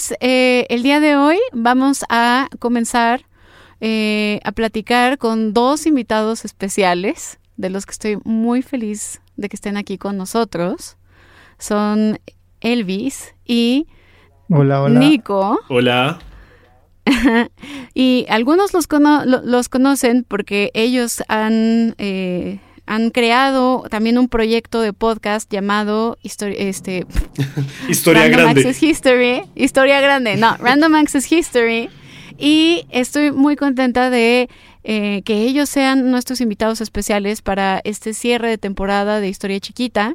pues eh, el día de hoy vamos a comenzar eh, a platicar con dos invitados especiales, de los que estoy muy feliz de que estén aquí con nosotros. Son Elvis y hola, hola. Nico. Hola. y algunos los, los conocen porque ellos han, eh, han creado también un proyecto de podcast llamado este, Historia Random Grande. Access History. Historia Grande, no, Random Access History. Y estoy muy contenta de eh, que ellos sean nuestros invitados especiales para este cierre de temporada de Historia Chiquita,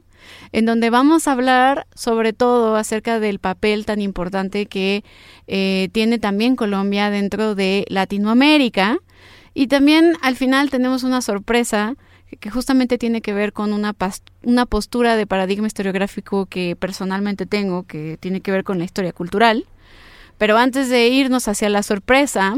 en donde vamos a hablar sobre todo acerca del papel tan importante que eh, tiene también Colombia dentro de Latinoamérica. Y también al final tenemos una sorpresa que justamente tiene que ver con una, una postura de paradigma historiográfico que personalmente tengo, que tiene que ver con la historia cultural. Pero antes de irnos hacia la sorpresa,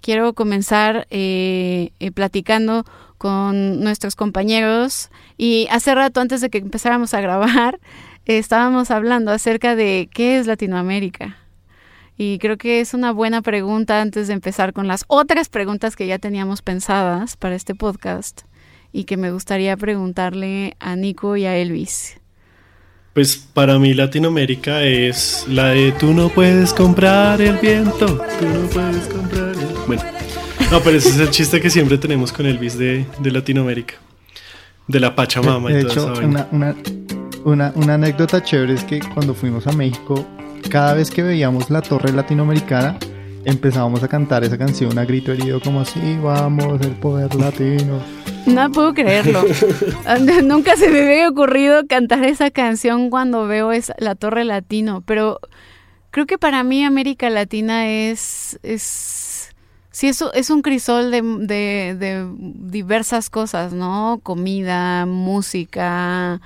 quiero comenzar eh, eh, platicando con nuestros compañeros. Y hace rato, antes de que empezáramos a grabar, estábamos hablando acerca de qué es Latinoamérica. Y creo que es una buena pregunta antes de empezar con las otras preguntas que ya teníamos pensadas para este podcast y que me gustaría preguntarle a Nico y a Elvis. Pues para mí Latinoamérica es la de tú no puedes comprar el viento, tú no puedes comprar el... Bueno, no, pero ese es el chiste que siempre tenemos con Elvis de, de Latinoamérica, de la Pachamama de y toda hecho, esa una, una, una, una anécdota chévere es que cuando fuimos a México, cada vez que veíamos la torre latinoamericana, empezábamos a cantar esa canción a grito herido como así, vamos, el poder latino. No puedo creerlo. Nunca se me había ocurrido cantar esa canción cuando veo esa, la Torre Latino, pero creo que para mí América Latina es, es sí, es, es un crisol de, de, de, diversas cosas, ¿no? Comida, música,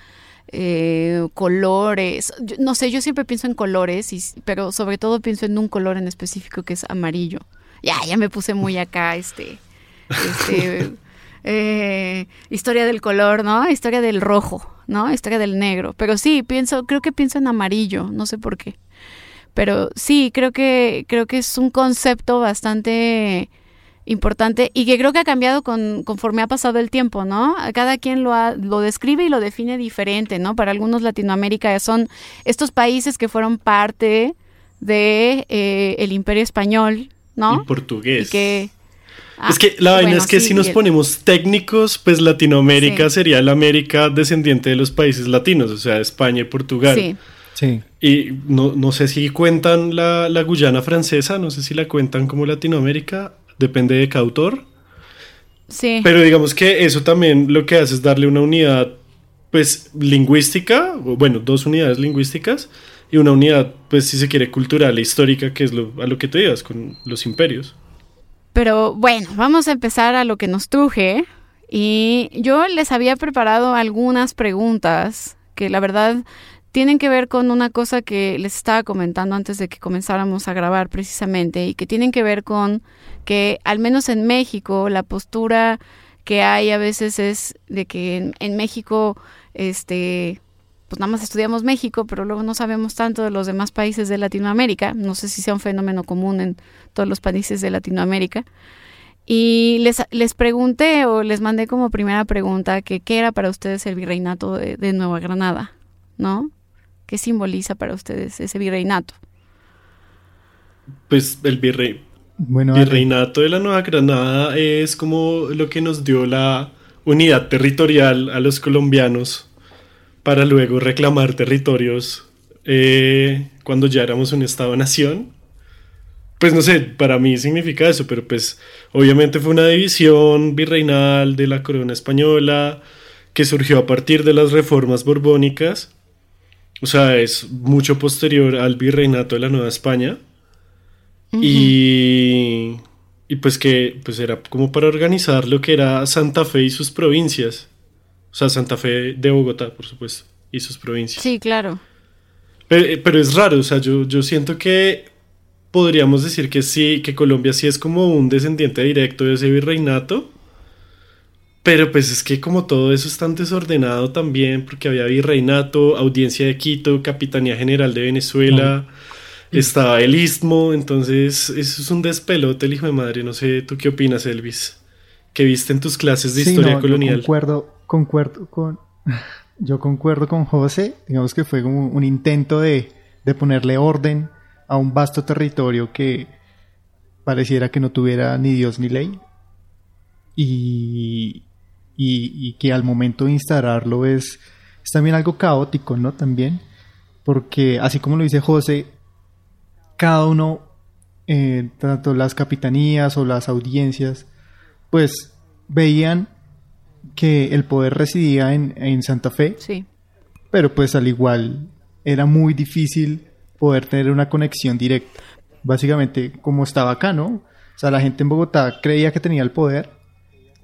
eh, colores. Yo, no sé, yo siempre pienso en colores, y, pero sobre todo pienso en un color en específico que es amarillo. Ya, ya me puse muy acá, este, este eh, historia del color, ¿no? Historia del rojo, ¿no? Historia del negro. Pero sí, pienso, creo que pienso en amarillo, no sé por qué. Pero sí, creo que, creo que es un concepto bastante importante y que creo que ha cambiado con, conforme ha pasado el tiempo, ¿no? Cada quien lo, ha, lo describe y lo define diferente, ¿no? Para algunos Latinoamérica son estos países que fueron parte de eh, el Imperio Español, ¿no? Y portugués. Y que, Ah, es que la vaina bueno, es que sí, si nos ponemos técnicos, pues Latinoamérica sí. sería la América descendiente de los países latinos, o sea, España y Portugal. Sí. Sí. Y no, no sé si cuentan la, la, Guyana francesa, no sé si la cuentan como Latinoamérica, depende de cada autor. Sí. Pero digamos que eso también lo que hace es darle una unidad, pues, lingüística, bueno, dos unidades lingüísticas, y una unidad, pues, si se quiere, cultural e histórica, que es lo, a lo que te digas con los imperios. Pero bueno, vamos a empezar a lo que nos truje. Y yo les había preparado algunas preguntas que la verdad tienen que ver con una cosa que les estaba comentando antes de que comenzáramos a grabar precisamente y que tienen que ver con que al menos en México la postura que hay a veces es de que en, México este pues nada más estudiamos México, pero luego no sabemos tanto de los demás países de Latinoamérica. No sé si sea un fenómeno común en todos los países de Latinoamérica. Y les, les pregunté o les mandé como primera pregunta que qué era para ustedes el virreinato de, de Nueva Granada, ¿no? ¿Qué simboliza para ustedes ese virreinato? Pues el virrey, bueno, virreinato de la Nueva Granada es como lo que nos dio la unidad territorial a los colombianos para luego reclamar territorios eh, cuando ya éramos un Estado-nación. Pues no sé, para mí significa eso, pero pues obviamente fue una división virreinal de la corona española que surgió a partir de las reformas borbónicas. O sea, es mucho posterior al virreinato de la Nueva España. Uh -huh. Y, y pues que pues era como para organizar lo que era Santa Fe y sus provincias. O sea, Santa Fe de Bogotá, por supuesto, y sus provincias. Sí, claro. Pero, pero, es raro, o sea, yo, yo siento que podríamos decir que sí, que Colombia sí es como un descendiente directo de ese virreinato. Pero pues es que como todo eso es tan desordenado también, porque había virreinato, audiencia de Quito, Capitanía General de Venezuela, Está el istmo, entonces eso es un despelote, el hijo de madre. No sé, ¿tú qué opinas, Elvis? ¿Qué viste en tus clases de historia colonial? Yo concuerdo, concuerdo con. Yo concuerdo con José. Digamos que fue como un intento de, de ponerle orden a un vasto territorio que pareciera que no tuviera ni Dios ni ley. Y, y, que al momento de instalarlo es, es también algo caótico, ¿no? También, porque así como lo dice José, cada uno, eh, tanto las capitanías o las audiencias, pues veían que el poder residía en, en Santa Fe, sí. pero pues al igual era muy difícil poder tener una conexión directa. Básicamente como estaba acá, ¿no? O sea, la gente en Bogotá creía que tenía el poder,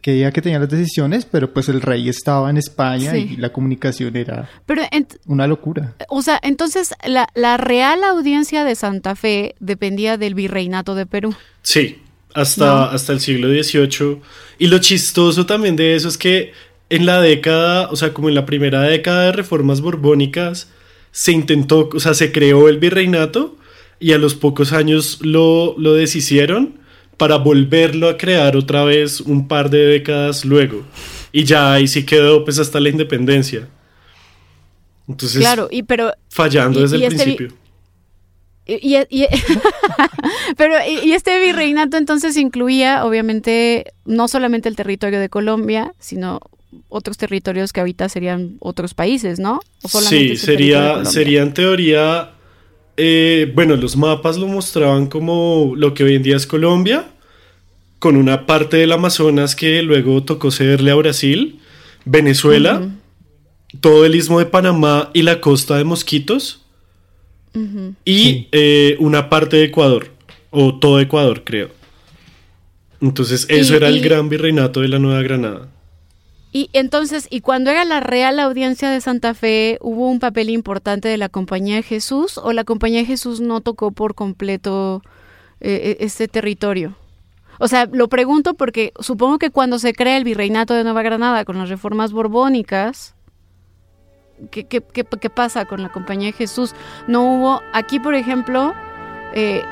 creía que tenía las decisiones, pero pues el rey estaba en España y la comunicación era una locura. O sea, entonces la, la, Real Audiencia de Santa Fe dependía del virreinato de Perú. Sí, hasta, hasta el siglo XVIII. Y lo chistoso también de eso es que en la década, o sea, como en la primera década de reformas borbónicas, se intentó, o sea, se creó el virreinato y a los pocos años lo, lo deshicieron para volverlo a crear otra vez un par de décadas luego. Y ya ahí sí quedó pues hasta la independencia. Entonces, claro, y pero fallando desde el este principio. Y, pero y este virreinato entonces incluía obviamente no solamente el territorio de Colombia, sino otros territorios que ahorita serían otros países, ¿no? sí, sería, sería en teoría, eh, bueno, los mapas lo mostraban como lo que hoy en día es Colombia, con una parte del Amazonas que luego tocó cederle a Brasil, Venezuela, todo el istmo de Panamá y la costa de Mosquitos, y eh, una parte de Ecuador, o todo Ecuador, creo. Entonces, eso era el gran virreinato de la Nueva Granada. Y entonces, y cuando era la Real Audiencia de Santa Fe, ¿hubo un papel importante de la Compañía de Jesús o la Compañía de Jesús no tocó por completo eh, e, este territorio? O sea, lo pregunto porque supongo que cuando se crea el virreinato de Nueva Granada con las reformas borbónicas, ¿qué, qué, qué, pasa con la Compañía de Jesús? No hubo, aquí por ejemplo, eh,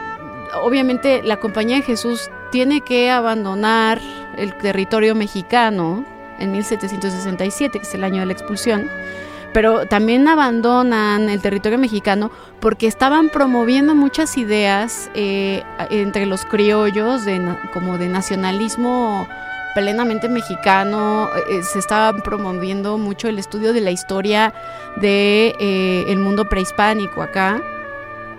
obviamente la Compañía de Jesús tiene que abandonar el territorio mexicano en 1767, que es el año de la expulsión, pero también abandonan el territorio mexicano porque estaban promoviendo muchas ideas eh, entre los criollos de, como de nacionalismo plenamente mexicano, eh, se estaba promoviendo mucho el estudio de la historia de eh, el mundo prehispánico acá.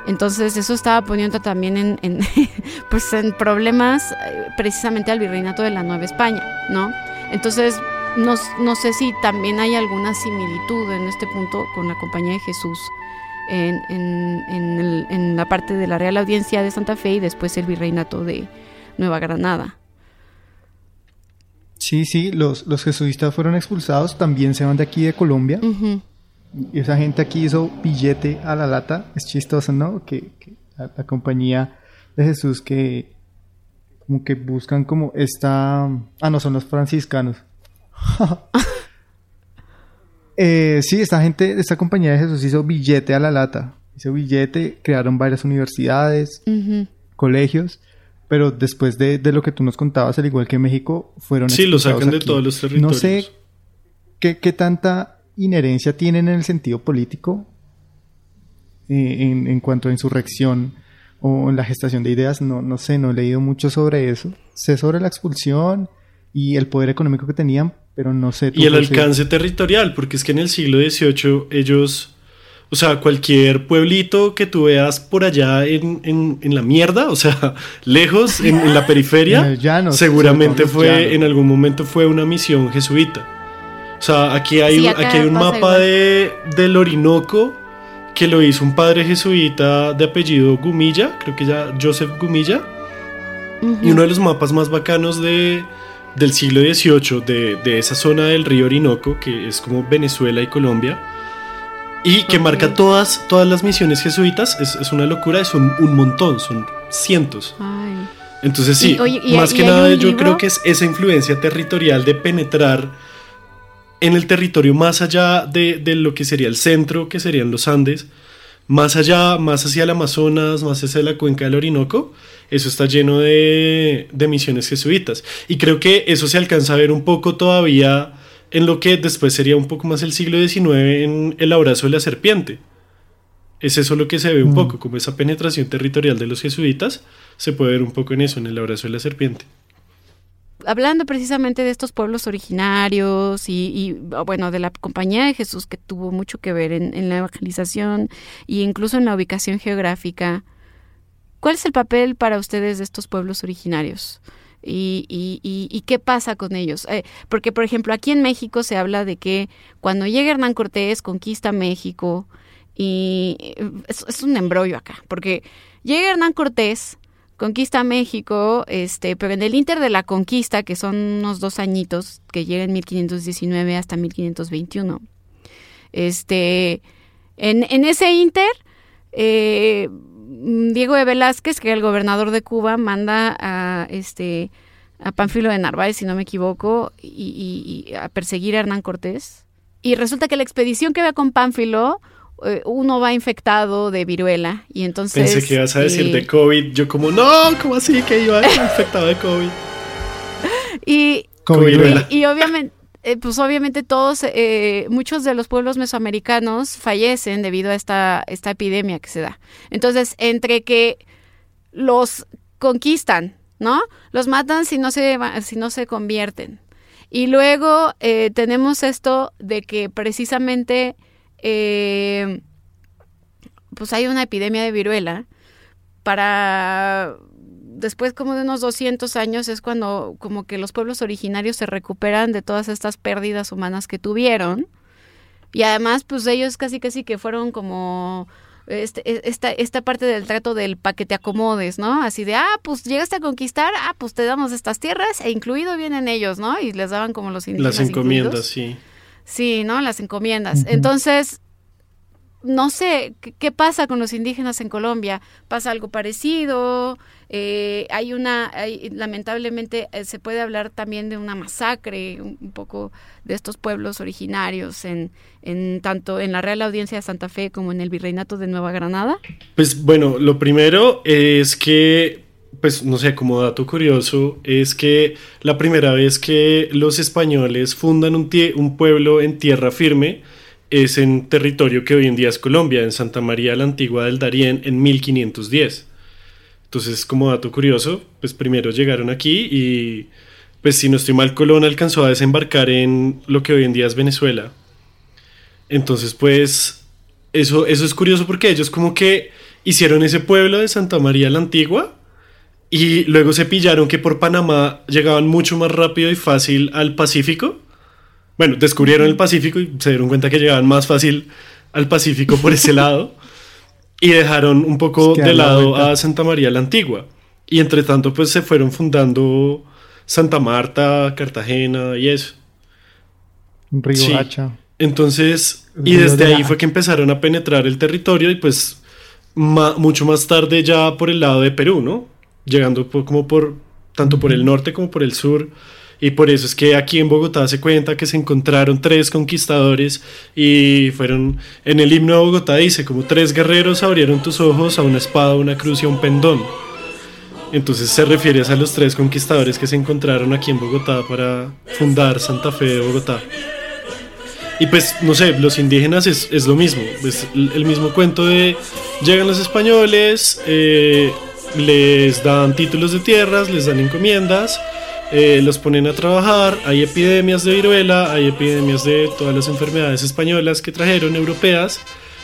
Entonces eso estaba poniendo también en, en pues en problemas precisamente al virreinato de la Nueva España, ¿no? Entonces, no, no, sé si también hay alguna similitud en este punto con la Compañía de Jesús en, en, la parte de la Real Audiencia de Santa Fe y después el Virreinato de Nueva Granada. Sí, sí, los, los jesuitas fueron expulsados, también se van de aquí de Colombia. Y esa gente aquí hizo billete a la lata. Es chistoso, ¿no? Que, la compañía de Jesús que como que buscan como esta... Ah, no, son los franciscanos. eh, sí, esta gente, esta compañía de Jesús hizo billete a la lata. Hizo billete, crearon varias universidades, colegios, pero después de, lo que tú nos contabas, al igual que México, fueron... Sí, lo sacan de todos los territorios. No sé qué, qué tanta inherencia tienen en el sentido político eh, en, en cuanto a insurrección o en la gestación de ideas, no, no sé, no he leído mucho sobre eso. Sé sobre la expulsión y el poder económico que tenían, pero no sé. Y el alcance territorial, porque es que en el siglo XVIII ellos, o sea, cualquier pueblito que tú veas por allá en, en, la mierda, o sea, lejos, en, la periferia, seguramente fue, en algún momento fue una misión jesuita. O sea, aquí hay, aquí hay un mapa de, del Orinoco que lo hizo un padre jesuita de apellido Gumilla, creo que ya Joseph Gumilla, y uno de los mapas más bacanos de, del siglo XVIII de, de, esa zona del río Orinoco, que es como Venezuela y Colombia, y que marca todas, todas las misiones jesuitas, es, es una locura, son un montón, son cientos. Entonces sí, más que nada yo creo que es esa influencia territorial de penetrar en el territorio más allá de, lo que sería el centro, que serían los Andes, más allá, más hacia el Amazonas, más hacia la cuenca del Orinoco, eso está lleno de, de misiones jesuitas. Y creo que eso se alcanza a ver un poco todavía en lo que después sería un poco más el siglo XIX en el abrazo de la serpiente. Es eso lo que se ve un mm. poco, como esa penetración territorial de los jesuitas, se puede ver un poco en eso, en el abrazo de la serpiente hablando precisamente de estos pueblos originarios y, bueno, de la Compañía de Jesús que tuvo mucho que ver en, la evangelización e incluso en la ubicación geográfica, ¿cuál es el papel para ustedes de estos pueblos originarios? Y, qué pasa con ellos. Eh, porque, por ejemplo, aquí en México se habla de que cuando llega Hernán Cortés, conquista México, y eh, es, es un embrollo acá, porque llega Hernán Cortés, conquista México, este, pero en el Inter de la conquista, que son unos dos añitos, que llega en 1519 hasta 1521, este, en, en ese Inter, eh, Diego de Velázquez, que era el gobernador de Cuba, manda a este a Panfilo de Narváez, si no me equivoco, y, a perseguir a Hernán Cortés. Y resulta que la expedición que va con Pánfilo eh, uno va infectado de viruela y entonces... Pensé que ibas a decir de eh, COVID, yo como, no, ¿cómo así que iba infectado de COVID? y, y, obviamente... Eh, pues obviamente todos, muchos de los pueblos mesoamericanos fallecen debido a esta, esta epidemia que se da. Entonces, entre que los conquistan, ¿no? Los matan si no se, si no se convierten. Y luego tenemos esto de que precisamente eh, pues hay una epidemia de viruela. Para después como de unos 200 años es cuando como que los pueblos originarios se recuperan de todas estas pérdidas humanas que tuvieron. Y además, pues ellos casi casi que fueron como este, e, esta, esta parte del trato del para que te acomodes, ¿no? Así de, ah, pues llegaste a conquistar, ah, pues te damos estas tierras e incluido vienen ellos, ¿no? Y les daban como los indígenas. Las encomiendas, sí. Sí, ¿no? Las encomiendas. Entonces, no sé, ¿qué, pasa con los indígenas en Colombia? ¿Pasa algo parecido? Eh, hay una, lamentablemente eh, se puede hablar también de una masacre, un, poco de estos pueblos originarios, en, en tanto en la Real Audiencia de Santa Fe como en el Virreinato de Nueva Granada. Pues bueno, lo primero es que pues no sé, como dato curioso, es que la primera vez que los españoles fundan un, pueblo en tierra firme es en territorio que hoy en día es Colombia, en Santa María la Antigua del Darién, en 1510. Entonces, como dato curioso, pues primero llegaron aquí y, pues si no estoy mal, Colón alcanzó a desembarcar en lo que hoy en día es Venezuela. Entonces, pues, eso, eso es curioso porque ellos como que hicieron ese pueblo de Santa María la Antigua y luego se pillaron que por Panamá llegaban mucho más rápido y fácil al Pacífico. Bueno, descubrieron el Pacífico y se dieron cuenta que llegaban más fácil al Pacífico por ese lado. Y dejaron un poco de lado a Santa María la Antigua. Y entre tanto, pues se fueron fundando Santa Marta, Cartagena y eso. Río Hacha. Entonces, y desde ahí fue que empezaron a penetrar el territorio y pues mucho más tarde ya por el lado de Perú, ¿no? Llegando como por tanto por el norte como por el sur. Y por eso es que aquí en Bogotá se cuenta que se encontraron tres conquistadores y fueron, en el himno de Bogotá dice, como tres guerreros abrieron tus ojos a una espada, una cruz y a un pendón. Entonces se refiere a los tres conquistadores que se encontraron aquí en Bogotá para fundar Santa Fe de Bogotá. Y pues, no sé, los indígenas es, es lo mismo, es el, mismo cuento de llegan los españoles, eh, les dan títulos de tierras, les dan encomiendas, eh, los ponen a trabajar, hay epidemias de viruela, hay epidemias de todas las enfermedades españolas que trajeron, europeas,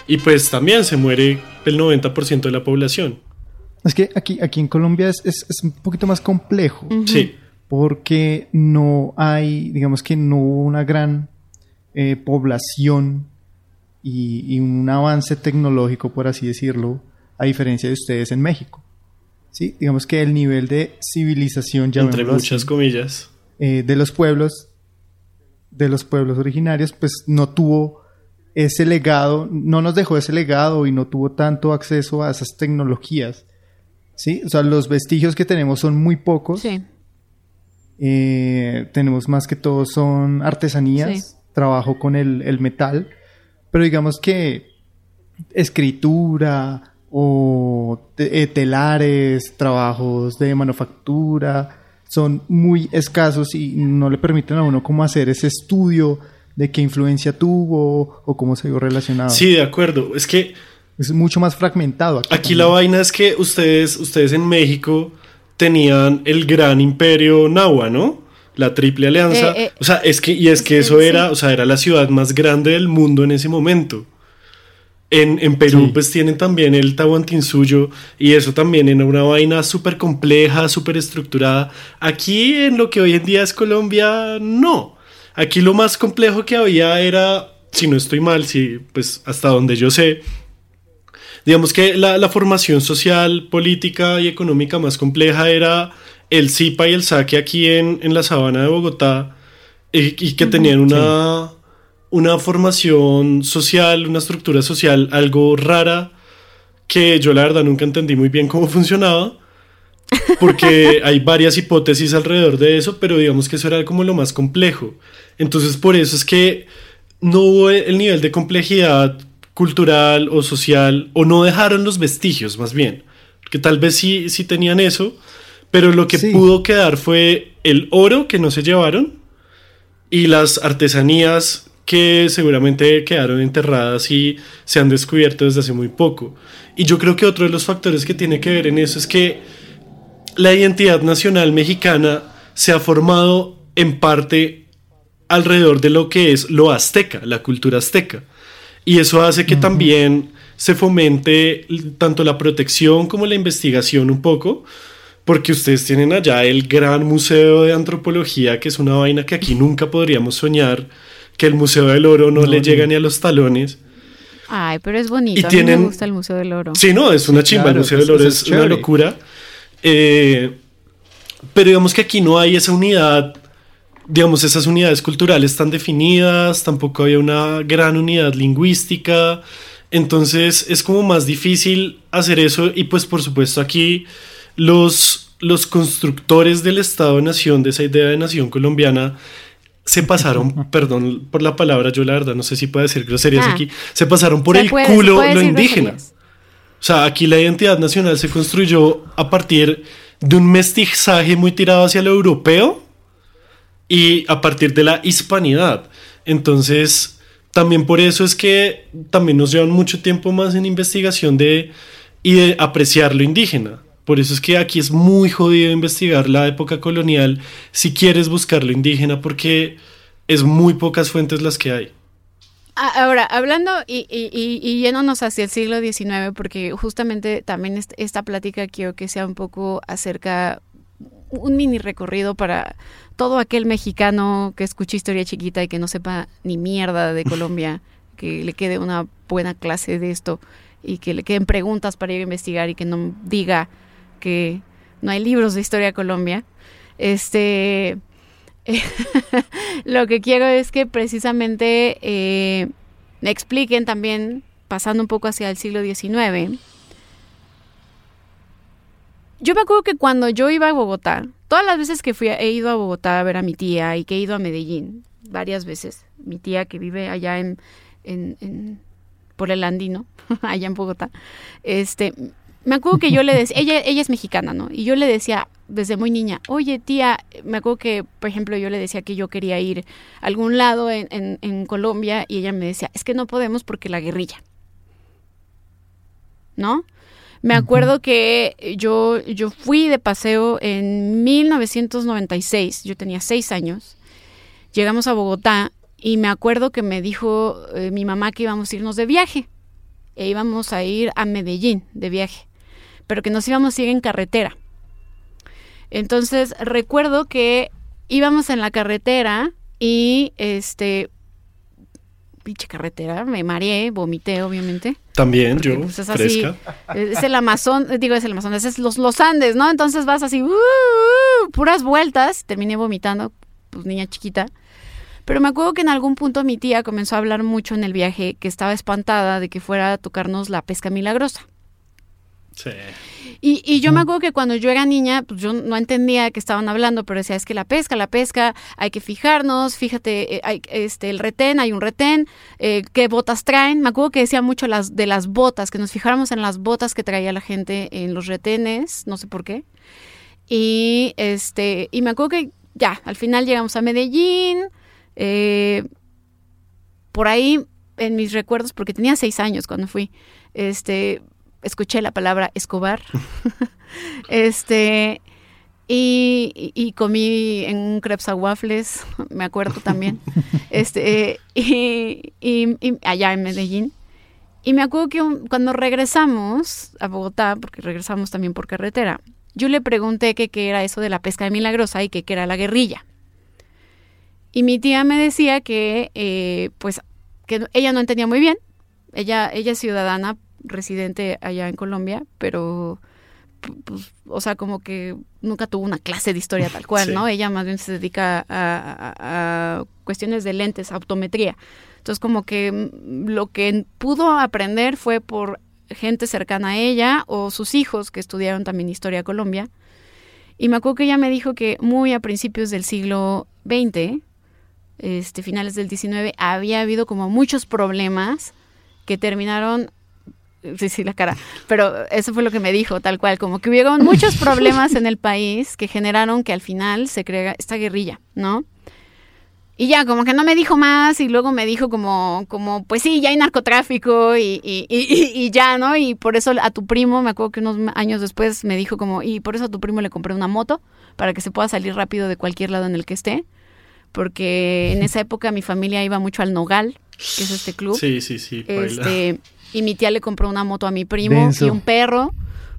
y pues también se muere el 90% de la población. Es que aquí, aquí en Colombia es, es, un poquito más complejo. Sí. Porque no hay, digamos que no hubo una gran eh, población y, y un avance tecnológico, por así decirlo, a diferencia de ustedes en México. Sí, digamos que el nivel de civilización, ya entre muchas comillas, eh, de los pueblos, de los pueblos originarios, pues no tuvo ese legado, no nos dejó ese legado y no tuvo tanto acceso a esas tecnologías. Sí, o sea, los vestigios que tenemos son muy pocos. Sí. Eh, tenemos más que todo son artesanías, trabajo con el, el metal, pero digamos que escritura o eh, telares, trabajos de manufactura, son muy escasos y no le permiten a uno como hacer ese estudio de qué influencia tuvo o cómo se vio relacionado. Sí, de acuerdo. Es que es mucho más fragmentado. Aquí, aquí la vaina es que ustedes, ustedes en México tenían el gran imperio Nahua, ¿no? La triple alianza. Eh, eh, o sea, es que, y es que eso era, o sea, era la ciudad más grande del mundo en ese momento. En, en Perú, pues tienen también el Tahuantinsuyo y eso también en una vaina súper compleja, súper estructurada. Aquí, en lo que hoy en día es Colombia, no. Aquí lo más complejo que había era, si no estoy mal, si, pues hasta donde yo sé, digamos que la, formación social, política y económica más compleja era el CIPA y el SAQUE aquí en, la sabana de Bogotá y, que tenían una, una formación social, una estructura social algo rara que yo la verdad nunca entendí muy bien cómo funcionaba porque hay varias hipótesis alrededor de eso, pero digamos que eso era como lo más complejo. Entonces por eso es que no hubo el nivel de complejidad cultural o social, o no dejaron los vestigios más bien, que tal vez sí, sí tenían eso, pero lo que pudo quedar fue el oro que no se llevaron y las artesanías que seguramente quedaron enterradas y se han descubierto desde hace muy poco. Y yo creo que otro de los factores que tiene que ver en eso es que la identidad nacional mexicana se ha formado en parte alrededor de lo que es lo azteca, la cultura azteca. Y eso hace que también se fomente tanto la protección como la investigación un poco, porque ustedes tienen allá el gran museo de antropología, que es una vaina que aquí nunca podríamos soñar, que el Museo del Oro no, le llega ni a los talones. Ay, pero es bonito. a mí me gusta el Museo del Oro. Sí, no, es una chimba. el Museo del Oro es, una locura. Eh, pero digamos que aquí no hay esa unidad digamos, esas unidades culturales tan definidas, tampoco había una gran unidad lingüística, entonces es como más difícil hacer eso y pues por supuesto aquí los, los constructores del Estado-Nación, de esa idea de nación colombiana, se pasaron, perdón por la palabra, yo la verdad no sé si puede decir groserías ah. aquí, se pasaron por el culo lo indígena. O sea, aquí la identidad nacional se construyó a partir de un mestizaje muy tirado hacia lo europeo y a partir de la hispanidad. Entonces, también por eso es que también nos llevan mucho tiempo más en investigación de y de apreciar lo indígena. Por eso es que aquí es muy jodido investigar la época colonial si quieres buscar lo indígena porque es muy pocas fuentes las que hay. Ah, ahora, hablando y, y, y, yéndonos hacia el siglo XIX, porque justamente también esta plática quiero que sea un poco acerca, un mini recorrido para todo aquel mexicano que escuche historia chiquita y que no sepa ni mierda de Colombia, que le quede una buena clase de esto y que le queden preguntas para ir a investigar y que no diga que no hay libros de historia de Colombia. Este, lo que quiero es que precisamente eh, me expliquen también, pasando un poco hacia el siglo XIX, yo me acuerdo que cuando yo iba a Bogotá, todas las veces que fui, he ido a Bogotá a ver a mi tía y que he ido a Medellín, varias veces, mi tía que vive allá en, en, por el Andino, allá en Bogotá, este, me acuerdo que yo le decía, ella, ella es mexicana, ¿no? Y yo le decía desde muy niña, oye tía, me acuerdo que, por ejemplo, yo le decía que yo quería ir a algún lado en, en, en Colombia y ella me decía, es que no podemos porque la guerrilla. ¿No? Me acuerdo que yo, yo fui de paseo en 1996, yo tenía seis años, llegamos a Bogotá y me acuerdo que me dijo eh, mi mamá que íbamos a irnos de viaje, e íbamos a ir a Medellín de viaje, pero que nos íbamos a ir en carretera. Entonces recuerdo que íbamos en la carretera y este pinche carretera, me mareé, vomité, obviamente. También, yo, pues, es así, Es el Amazon, digo, es el Amazon, es los, los Andes, ¿no? Entonces vas así, uh, uh, puras vueltas, terminé vomitando, pues niña chiquita. Pero me acuerdo que en algún punto mi tía comenzó a hablar mucho en el viaje que estaba espantada de que fuera a tocarnos la pesca milagrosa. Sí. Y, y yo me acuerdo que cuando yo era niña, pues yo no entendía que estaban hablando, pero decía, es que la pesca, la pesca, hay que fijarnos, fíjate, eh, hay, este, el retén, hay un retén, eh, qué botas traen. Me acuerdo que decía mucho las, de las botas, que nos fijáramos en las botas que traía la gente en los retenes, no sé por qué. Y, este, y me acuerdo que ya, al final llegamos a Medellín, eh, por ahí en mis recuerdos, porque tenía seis años cuando fui, este, escuché la palabra Escobar. este, y, y, comí en un crepes a waffles, me acuerdo también. este, y, y, allá en Medellín. Y me acuerdo que cuando regresamos a Bogotá, porque regresamos también por carretera, yo le pregunté qué era eso de la pesca de milagrosa y qué era la guerrilla. Y mi tía me decía que, eh, pues, que ella no entendía muy bien. Ella, ella es ciudadana, residente allá en Colombia, pero, pues, o sea, como que nunca tuvo una clase de historia tal cual, ¿no? Ella más bien se dedica a, cuestiones de lentes, optometría. Entonces, como que mm, lo que pudo aprender fue por gente cercana a ella o sus hijos que estudiaron también historia Colombia. Y me acuerdo que ella me dijo que muy a principios del siglo XX, este, finales del XIX, había habido como muchos problemas que terminaron sí, sí, la cara. Pero eso fue lo que me dijo, tal cual, como que hubieron muchos problemas en el país que generaron que al final se crea esta guerrilla, ¿no? Y ya, como que no me dijo más y luego me dijo como, como pues sí, ya hay narcotráfico y, y, y, y, ya, ¿no? Y por eso a tu primo, me acuerdo que unos años después me dijo como, y por eso a tu primo le compré una moto para que se pueda salir rápido de cualquier lado en el que esté. Porque en esa época mi familia iba mucho al Nogal, que es este club. Sí, sí, sí. Este, y mi tía le compró una moto a mi primo y un perro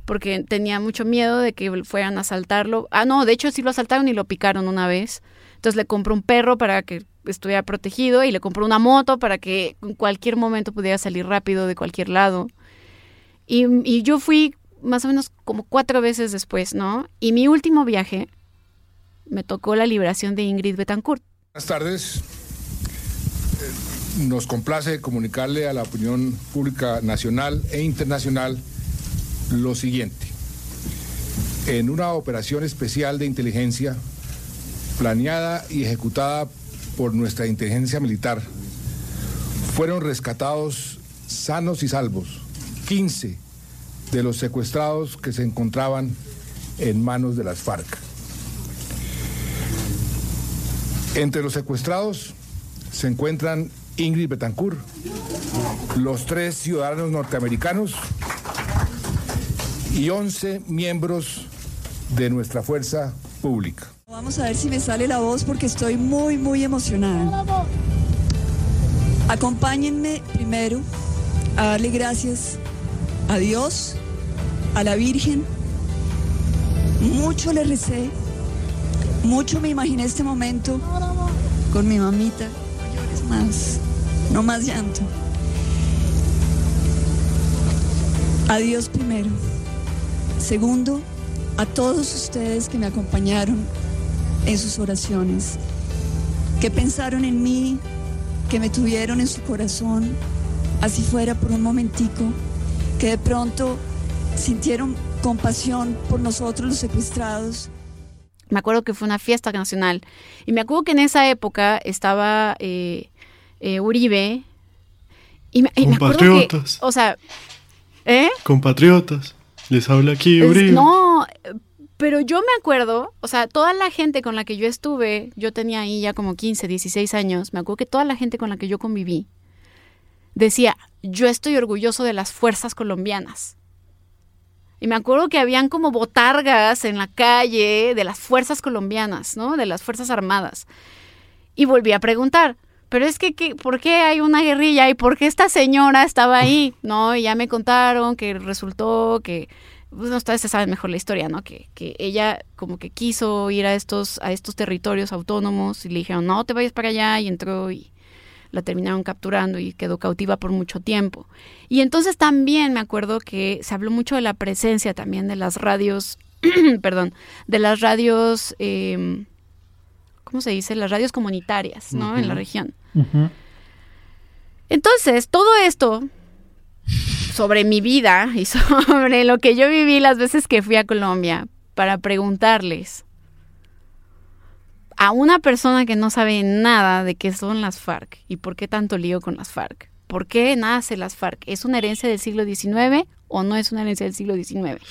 porque tenía mucho miedo de que fueran a asaltarlo. Ah, no, de hecho sí lo asaltaron y lo picaron una vez. Entonces le compró un perro para que estuviera protegido y le compró una moto para que en cualquier momento pudiera salir rápido de cualquier lado. Y, y yo fui más o menos como cuatro veces después, ¿no? Y mi último viaje me tocó la liberación de Ingrid Betancourt. Buenas tardes nos complace comunicarle a la opinión pública nacional e internacional lo siguiente. En una operación especial de inteligencia planeada y ejecutada por nuestra inteligencia militar, fueron rescatados sanos y salvos 15 de los secuestrados que se encontraban en manos de las FARC. Entre los secuestrados se encuentran Ingrid Betancourt, los tres ciudadanos norteamericanos y 11 miembros de nuestra fuerza pública. Vamos a ver si me sale la voz porque estoy muy, muy emocionada. Acompáñenme primero a darle gracias a Dios, a la Virgen. Mucho le recé, mucho me imaginé este momento con mi mamita. Más no más llanto. A Dios primero. Segundo, a todos ustedes que me acompañaron en sus oraciones, que pensaron en mí, que me tuvieron en su corazón, así fuera por un momentico, que de pronto sintieron compasión por nosotros los secuestrados. Me acuerdo que fue una fiesta nacional y me acuerdo que en esa época estaba eh, eh, Uribe. Y me, Compatriotas. o sea, ¿eh? Compatriotas. Les habla aquí Uribe. no, pero yo me acuerdo, o sea, toda la gente con la que yo estuve, yo tenía ahí ya como 15, 16 años, me acuerdo que toda la gente con la que yo conviví decía, yo estoy orgulloso de las fuerzas colombianas. Y me acuerdo que habían como botargas en la calle de las fuerzas colombianas, ¿no? De las Fuerzas Armadas. Y volví a preguntar, pero es que, ¿por qué hay una guerrilla y por qué esta señora estaba ahí? ¿No? Y ya me contaron que resultó que, pues ustedes saben mejor la historia, ¿no? Que, que ella como que quiso ir a estos, a estos territorios autónomos y le dijeron, no te vayas para allá y entró y la terminaron capturando y quedó cautiva por mucho tiempo. Y entonces también me acuerdo que se habló mucho de la presencia también de las radios, perdón, de las radios... Eh, ¿cómo se dice? Las radios comunitarias, ¿no? En la región. Entonces, todo esto sobre mi vida y sobre lo que yo viví las veces que fui a Colombia para preguntarles a una persona que no sabe nada de qué son las FARC y por qué tanto lío con las FARC. ¿Por qué nace las FARC? ¿Es una herencia del siglo XIX o no es una herencia del siglo XIX?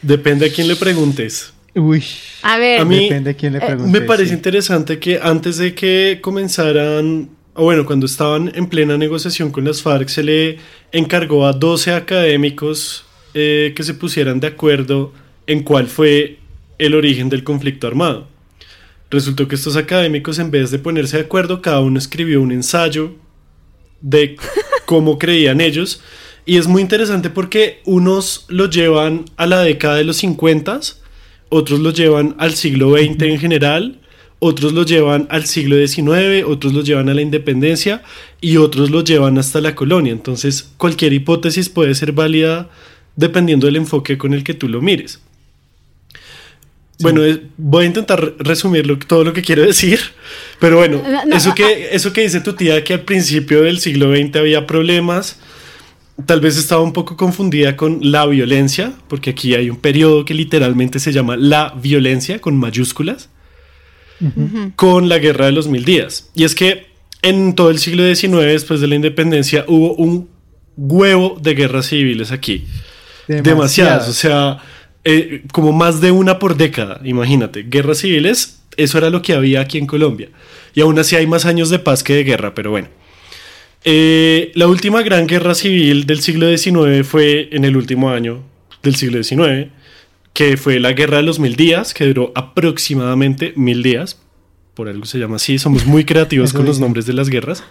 Depende a quién le preguntes. Uy. A ver, A mí Depende a quién le eh, pregunte. Me parece sí. interesante que antes de que comenzaran, o bueno, cuando estaban en plena negociación con las FARC, se le encargó a 12 académicos eh, que se pusieran de acuerdo en cuál fue el origen del conflicto armado. Resultó que estos académicos, en vez de ponerse de acuerdo, cada uno escribió un ensayo de cómo creían ellos. Y es muy interesante porque unos lo llevan a la década de los 50, otros lo llevan al siglo XX en general, otros lo llevan al siglo XIX, otros lo llevan a la independencia y otros lo llevan hasta la colonia. Entonces, cualquier hipótesis puede ser válida dependiendo del enfoque con el que tú lo mires. Bueno, es- voy a intentar resumir todo lo que quiero decir, pero bueno, No, no, eso, que, eso que dice tu tía que al principio del siglo XX había problemas, tal vez estaba un poco confundida con la violencia, porque aquí hay un periodo que literalmente se llama la violencia con mayúsculas, con la guerra de los mil días. Y es que en todo el siglo XIX, después de la independencia, hubo un huevo de guerras civiles aquí demasiadas, o sea, eh, como más de una por década, imagínate, guerras civiles, eso era lo que había aquí en Colombia. Y aún así hay más años de paz que de guerra, pero bueno. Eh, la última gran guerra civil del siglo XIX fue en el último año del siglo XIX, que fue la guerra de los mil días, que duró aproximadamente mil días. Por algo se llama así, somos muy creativos con los nombres de las guerras.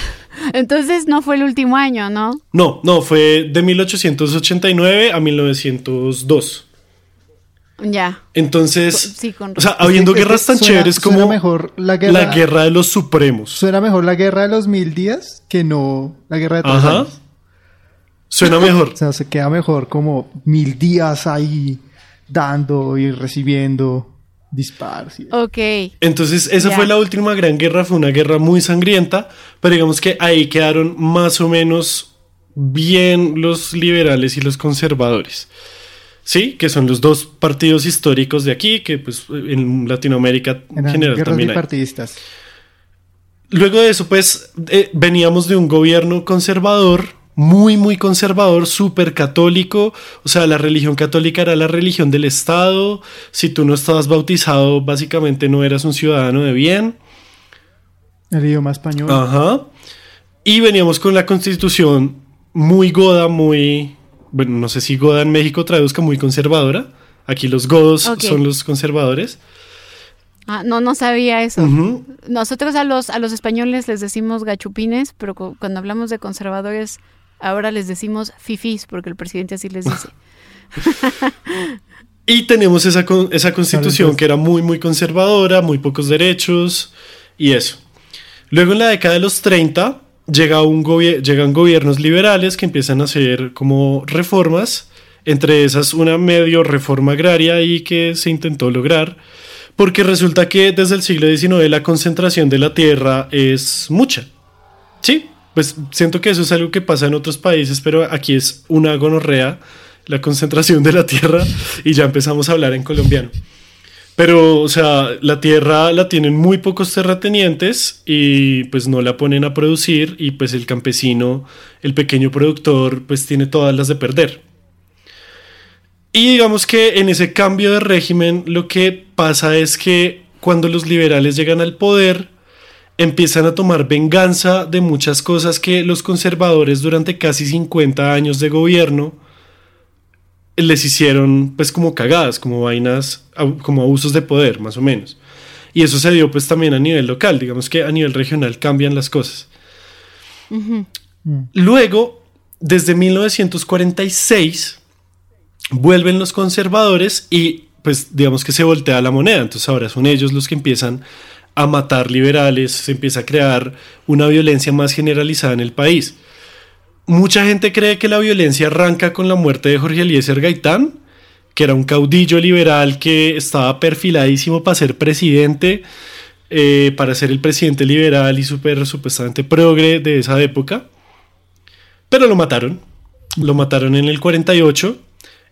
entonces no fue el último año, ¿no? No, no, fue de 1889 a 1902. Ya. Entonces, Sí, con o sea, habiendo Es que guerras tan suena- chéveres suena como mejor la guerra, la guerra de los supremos. Suena mejor la guerra de los mil días que no la guerra de tres Ajá. años. Suena mejor. O sea, se queda mejor como mil días ahí dando y recibiendo disparos. y- Ok. Entonces, esa fue la última gran guerra, fue una guerra muy sangrienta, pero digamos que ahí quedaron más o menos bien los liberales y los conservadores. Sí, que son los dos partidos históricos de aquí, que pues en Latinoamérica en general también hay. bipartidistas. Luego de eso, pues eh, veníamos de un gobierno conservador, muy, muy conservador, súper católico. O sea, la religión católica era la religión del Estado. Si tú no estabas bautizado, básicamente no eras un ciudadano de bien. El idioma español. Ajá. Y veníamos con la constitución muy goda, muy. Bueno, no sé si goda en México traduzca muy conservadora. Aquí los godos son los conservadores. Ah, no, no sabía eso. Nosotros a los, a los españoles les decimos gachupines, pero cu- cuando hablamos de conservadores, ahora les decimos fifís, porque el presidente así les dice. Y tenemos esa, con- esa constitución que era muy, muy conservadora, muy pocos derechos y eso. Luego en la década de los 30 llegan gobiernos liberales que empiezan a hacer como reformas, entre esas una medio reforma agraria y que se intentó lograr, porque resulta que desde el siglo XIX la concentración de la tierra es mucha. Sí, pues siento que eso es algo que pasa en otros países, pero aquí es una gonorrea la concentración de la tierra y ya empezamos a hablar en colombiano. Pero, o sea, la tierra la tienen muy pocos terratenientes y pues no la ponen a producir y pues el campesino, el pequeño productor, pues tiene todas las de perder. Y digamos que en ese cambio de régimen lo que pasa es que cuando los liberales llegan al poder, empiezan a tomar venganza de muchas cosas que los conservadores durante casi 50 años de gobierno les hicieron pues como cagadas, como vainas, como abusos de poder, más o menos. Y eso se dio pues también a nivel local, digamos que a nivel regional cambian las cosas. Luego, desde 1946, vuelven los conservadores y pues digamos que se voltea la moneda, entonces ahora son ellos los que empiezan a matar liberales, se empieza a crear una violencia más generalizada en el país. Mucha gente cree que la violencia arranca con la muerte de Jorge Eliezer Gaitán, que era un caudillo liberal que estaba perfiladísimo para ser presidente, eh, para ser el presidente liberal y súper supuestamente progre de esa época, pero lo mataron. lo mataron en el 48,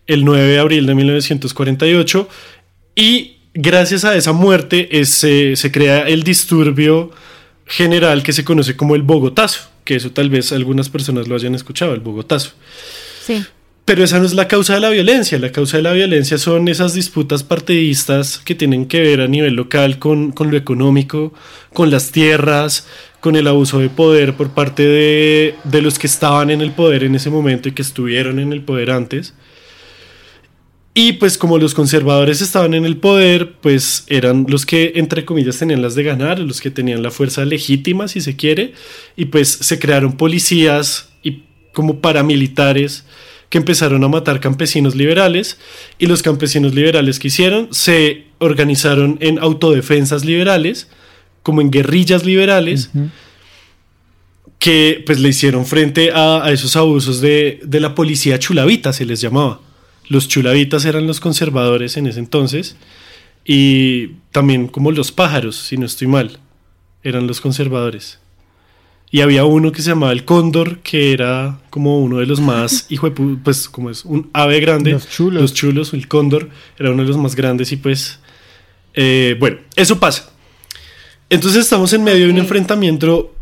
el 9 de abril de 1948, y gracias a esa muerte se crea el disturbio general que se conoce como el Bogotazo, que eso tal vez algunas personas lo hayan escuchado, el Bogotazo. Sí. Pero esa no es la causa de la violencia. La causa de la violencia son esas disputas partidistas que tienen que ver a nivel local con, lo económico, con las tierras, con el abuso de poder por parte de, de, los que estaban en el poder en ese momento y que estuvieron en el poder antes. Y pues como los conservadores estaban en el poder, pues eran los que, entre comillas, tenían las de ganar, los que tenían la fuerza legítima, si se quiere, y pues se crearon policías y como paramilitares que empezaron a matar campesinos liberales y los campesinos liberales que hicieron se organizaron en autodefensas liberales, como en guerrillas liberales, que pues le hicieron frente a, esos abusos de, de, la policía chulavita, se les llamaba. Los chulavitas eran los conservadores en ese entonces y también como los pájaros, si no estoy mal, eran los conservadores. Y había uno que se llamaba el cóndor, que era como uno de los más, hijo de, pues como es un ave grande. Los chulos. Los chulos, el cóndor, era uno de los más grandes y pues, eh, bueno, eso pasa. Entonces estamos en medio de un enfrentamiento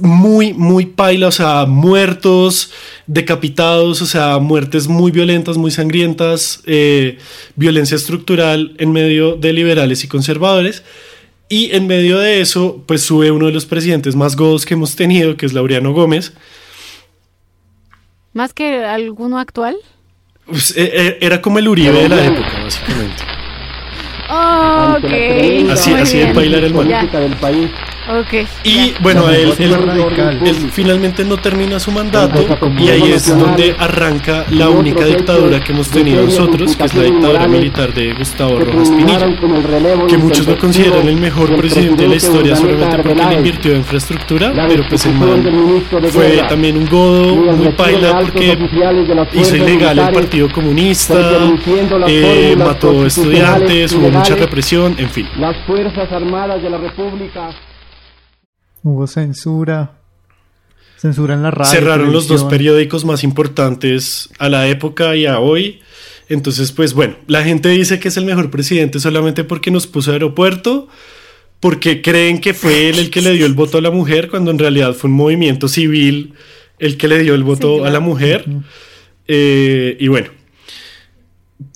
muy, muy paila, o sea, muertos, decapitados, o sea, muertes muy violentas, muy sangrientas, eh, violencia estructural en medio de liberales y conservadores. Y en medio de eso, pues sube uno de los presidentes más godos que hemos tenido, que es Laureano Gómez. ¿Más que alguno actual? Pues, eh, eh, era como el Uribe de la época, básicamente. Oh, ok. Así, así de bailar el Y bueno, él, finalmente no termina su mandato y ahí es donde arranca la única dictadura que hemos tenido nosotros, que es la dictadura militar de Gustavo Rojas Pinilla, que muchos lo consideran el mejor presidente de la historia solamente porque le invirtió en infraestructura, pero pues el man fue también un godo muy paila porque hizo ilegal el Partido Comunista, eh, mató estudiantes, hubo mucha represión, en fin. Las Fuerzas Armadas de la República Hubo censura. Censura en la radio. Cerraron los dos periódicos más importantes a la época y a hoy. Entonces, pues bueno, la gente dice que es el mejor presidente solamente porque nos puso aeropuerto, porque creen que fue él el que le dio el voto a la mujer, cuando en realidad fue un movimiento civil el que le dio el voto a la mujer. Eh, y bueno.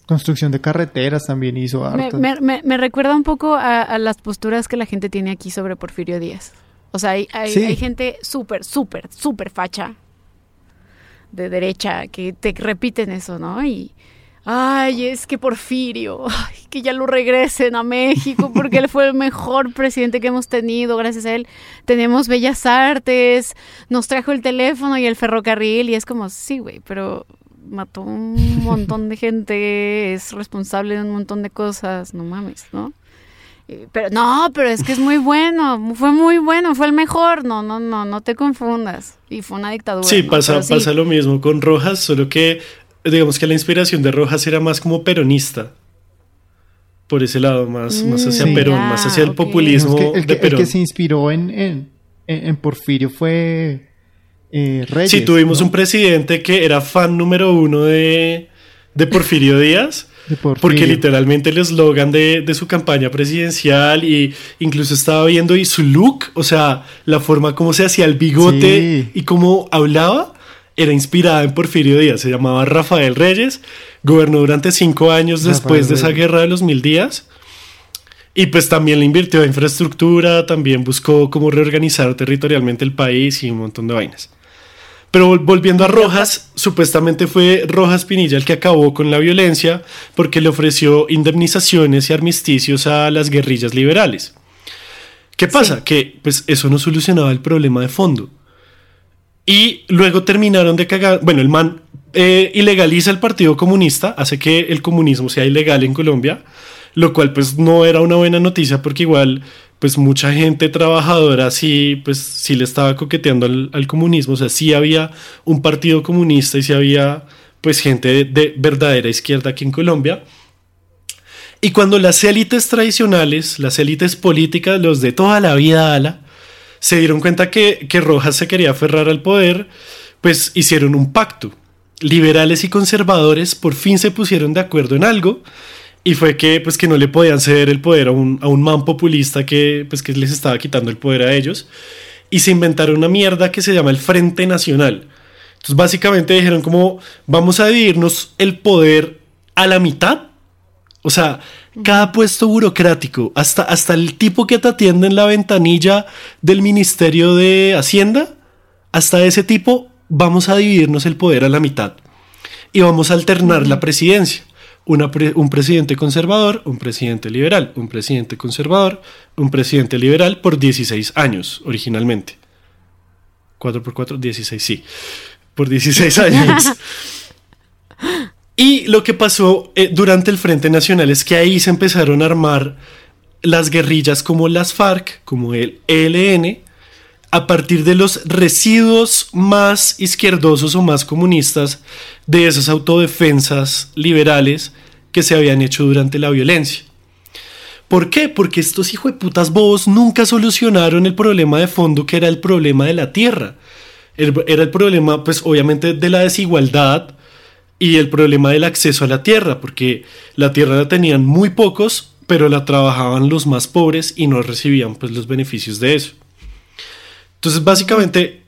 Construcción de carreteras también hizo harto. Me, recuerda un poco a las posturas que la gente tiene aquí sobre Porfirio Díaz. O sea, hay, hay, gente súper, súper, súper facha de derecha que te repiten eso, ¿no? Y, ay, es que Porfirio, ay, que ya lo regresen a México porque él fue el mejor presidente que hemos tenido, gracias a él tenemos bellas artes, nos trajo el teléfono y el ferrocarril y es como, sí, güey, pero mató un montón de gente, es responsable de un montón de cosas, no mames, ¿no? Pero no, pero es que es muy bueno, fue muy bueno, fue el mejor. No, no, no, no te confundas. Y fue una dictadura. Sí, pasa, pasa lo mismo con Rojas, solo que digamos que la inspiración de Rojas era más como peronista. Por ese lado, más, más mm, hacia Perón, más hacia el populismo el que, El que se inspiró en, en, Porfirio fue eh, Reyes. Sí, tuvimos un presidente que era fan número uno de, de Porfirio Díaz. Porque literalmente el eslogan de, su campaña presidencial y incluso estaba viendo y su look, o sea, la forma como se hacía el bigote y cómo hablaba, era inspirada en Porfirio Díaz. Se llamaba Rafael Reyes, gobernó durante cinco años después de esa guerra de los mil días. Y pues también le invirtió en infraestructura, también buscó cómo reorganizar territorialmente el país y un montón de vainas. Pero volviendo a Rojas, supuestamente fue Rojas Pinilla el que acabó con la violencia porque le ofreció indemnizaciones y armisticios a las guerrillas liberales. ¿Qué pasa? Que pues eso no solucionaba el problema de fondo. Y luego terminaron de cagar. Bueno, el man eh, ilegaliza el Partido Comunista, hace que el comunismo sea ilegal en Colombia, lo cual pues no era una buena noticia porque igual pues mucha gente trabajadora sí, pues sí le estaba coqueteando al, comunismo, o sea, sí había un partido comunista y sí había pues gente de, verdadera izquierda aquí en Colombia. Y cuando las élites tradicionales, las élites políticas, los de toda la vida ala, se dieron cuenta que, que Rojas se quería aferrar al poder, pues hicieron un pacto. liberales y conservadores por fin se pusieron de acuerdo en algo y fue que pues que no le podían ceder el poder a un, a un man populista que pues que les estaba quitando el poder a ellos y se inventaron una mierda que se llama el Frente Nacional. Entonces básicamente dijeron como vamos a dividirnos el poder a la mitad. O sea, cada puesto burocrático, hasta, hasta el tipo que te atiende en la ventanilla del Ministerio de Hacienda, hasta ese tipo vamos a dividirnos el poder a la mitad y vamos a alternar la presidencia. Un presidente conservador, un presidente liberal, un presidente conservador, un presidente liberal por 16 años originalmente. 4 por 4, 16, sí. Por 16 años. y lo que pasó eh, durante el Frente Nacional es que ahí se empezaron a armar las guerrillas como las FARC, como el ELN, a partir de los residuos más izquierdosos o más comunistas de esas autodefensas liberales que se habían hecho durante la violencia. ¿Por qué? Porque estos putas bobos nunca solucionaron el problema de fondo que era el problema de la tierra. Era el problema, pues obviamente, de la desigualdad y el problema del acceso a la tierra, porque la tierra la tenían muy pocos, pero la trabajaban los más pobres y no recibían pues los beneficios de eso. Entonces, básicamente,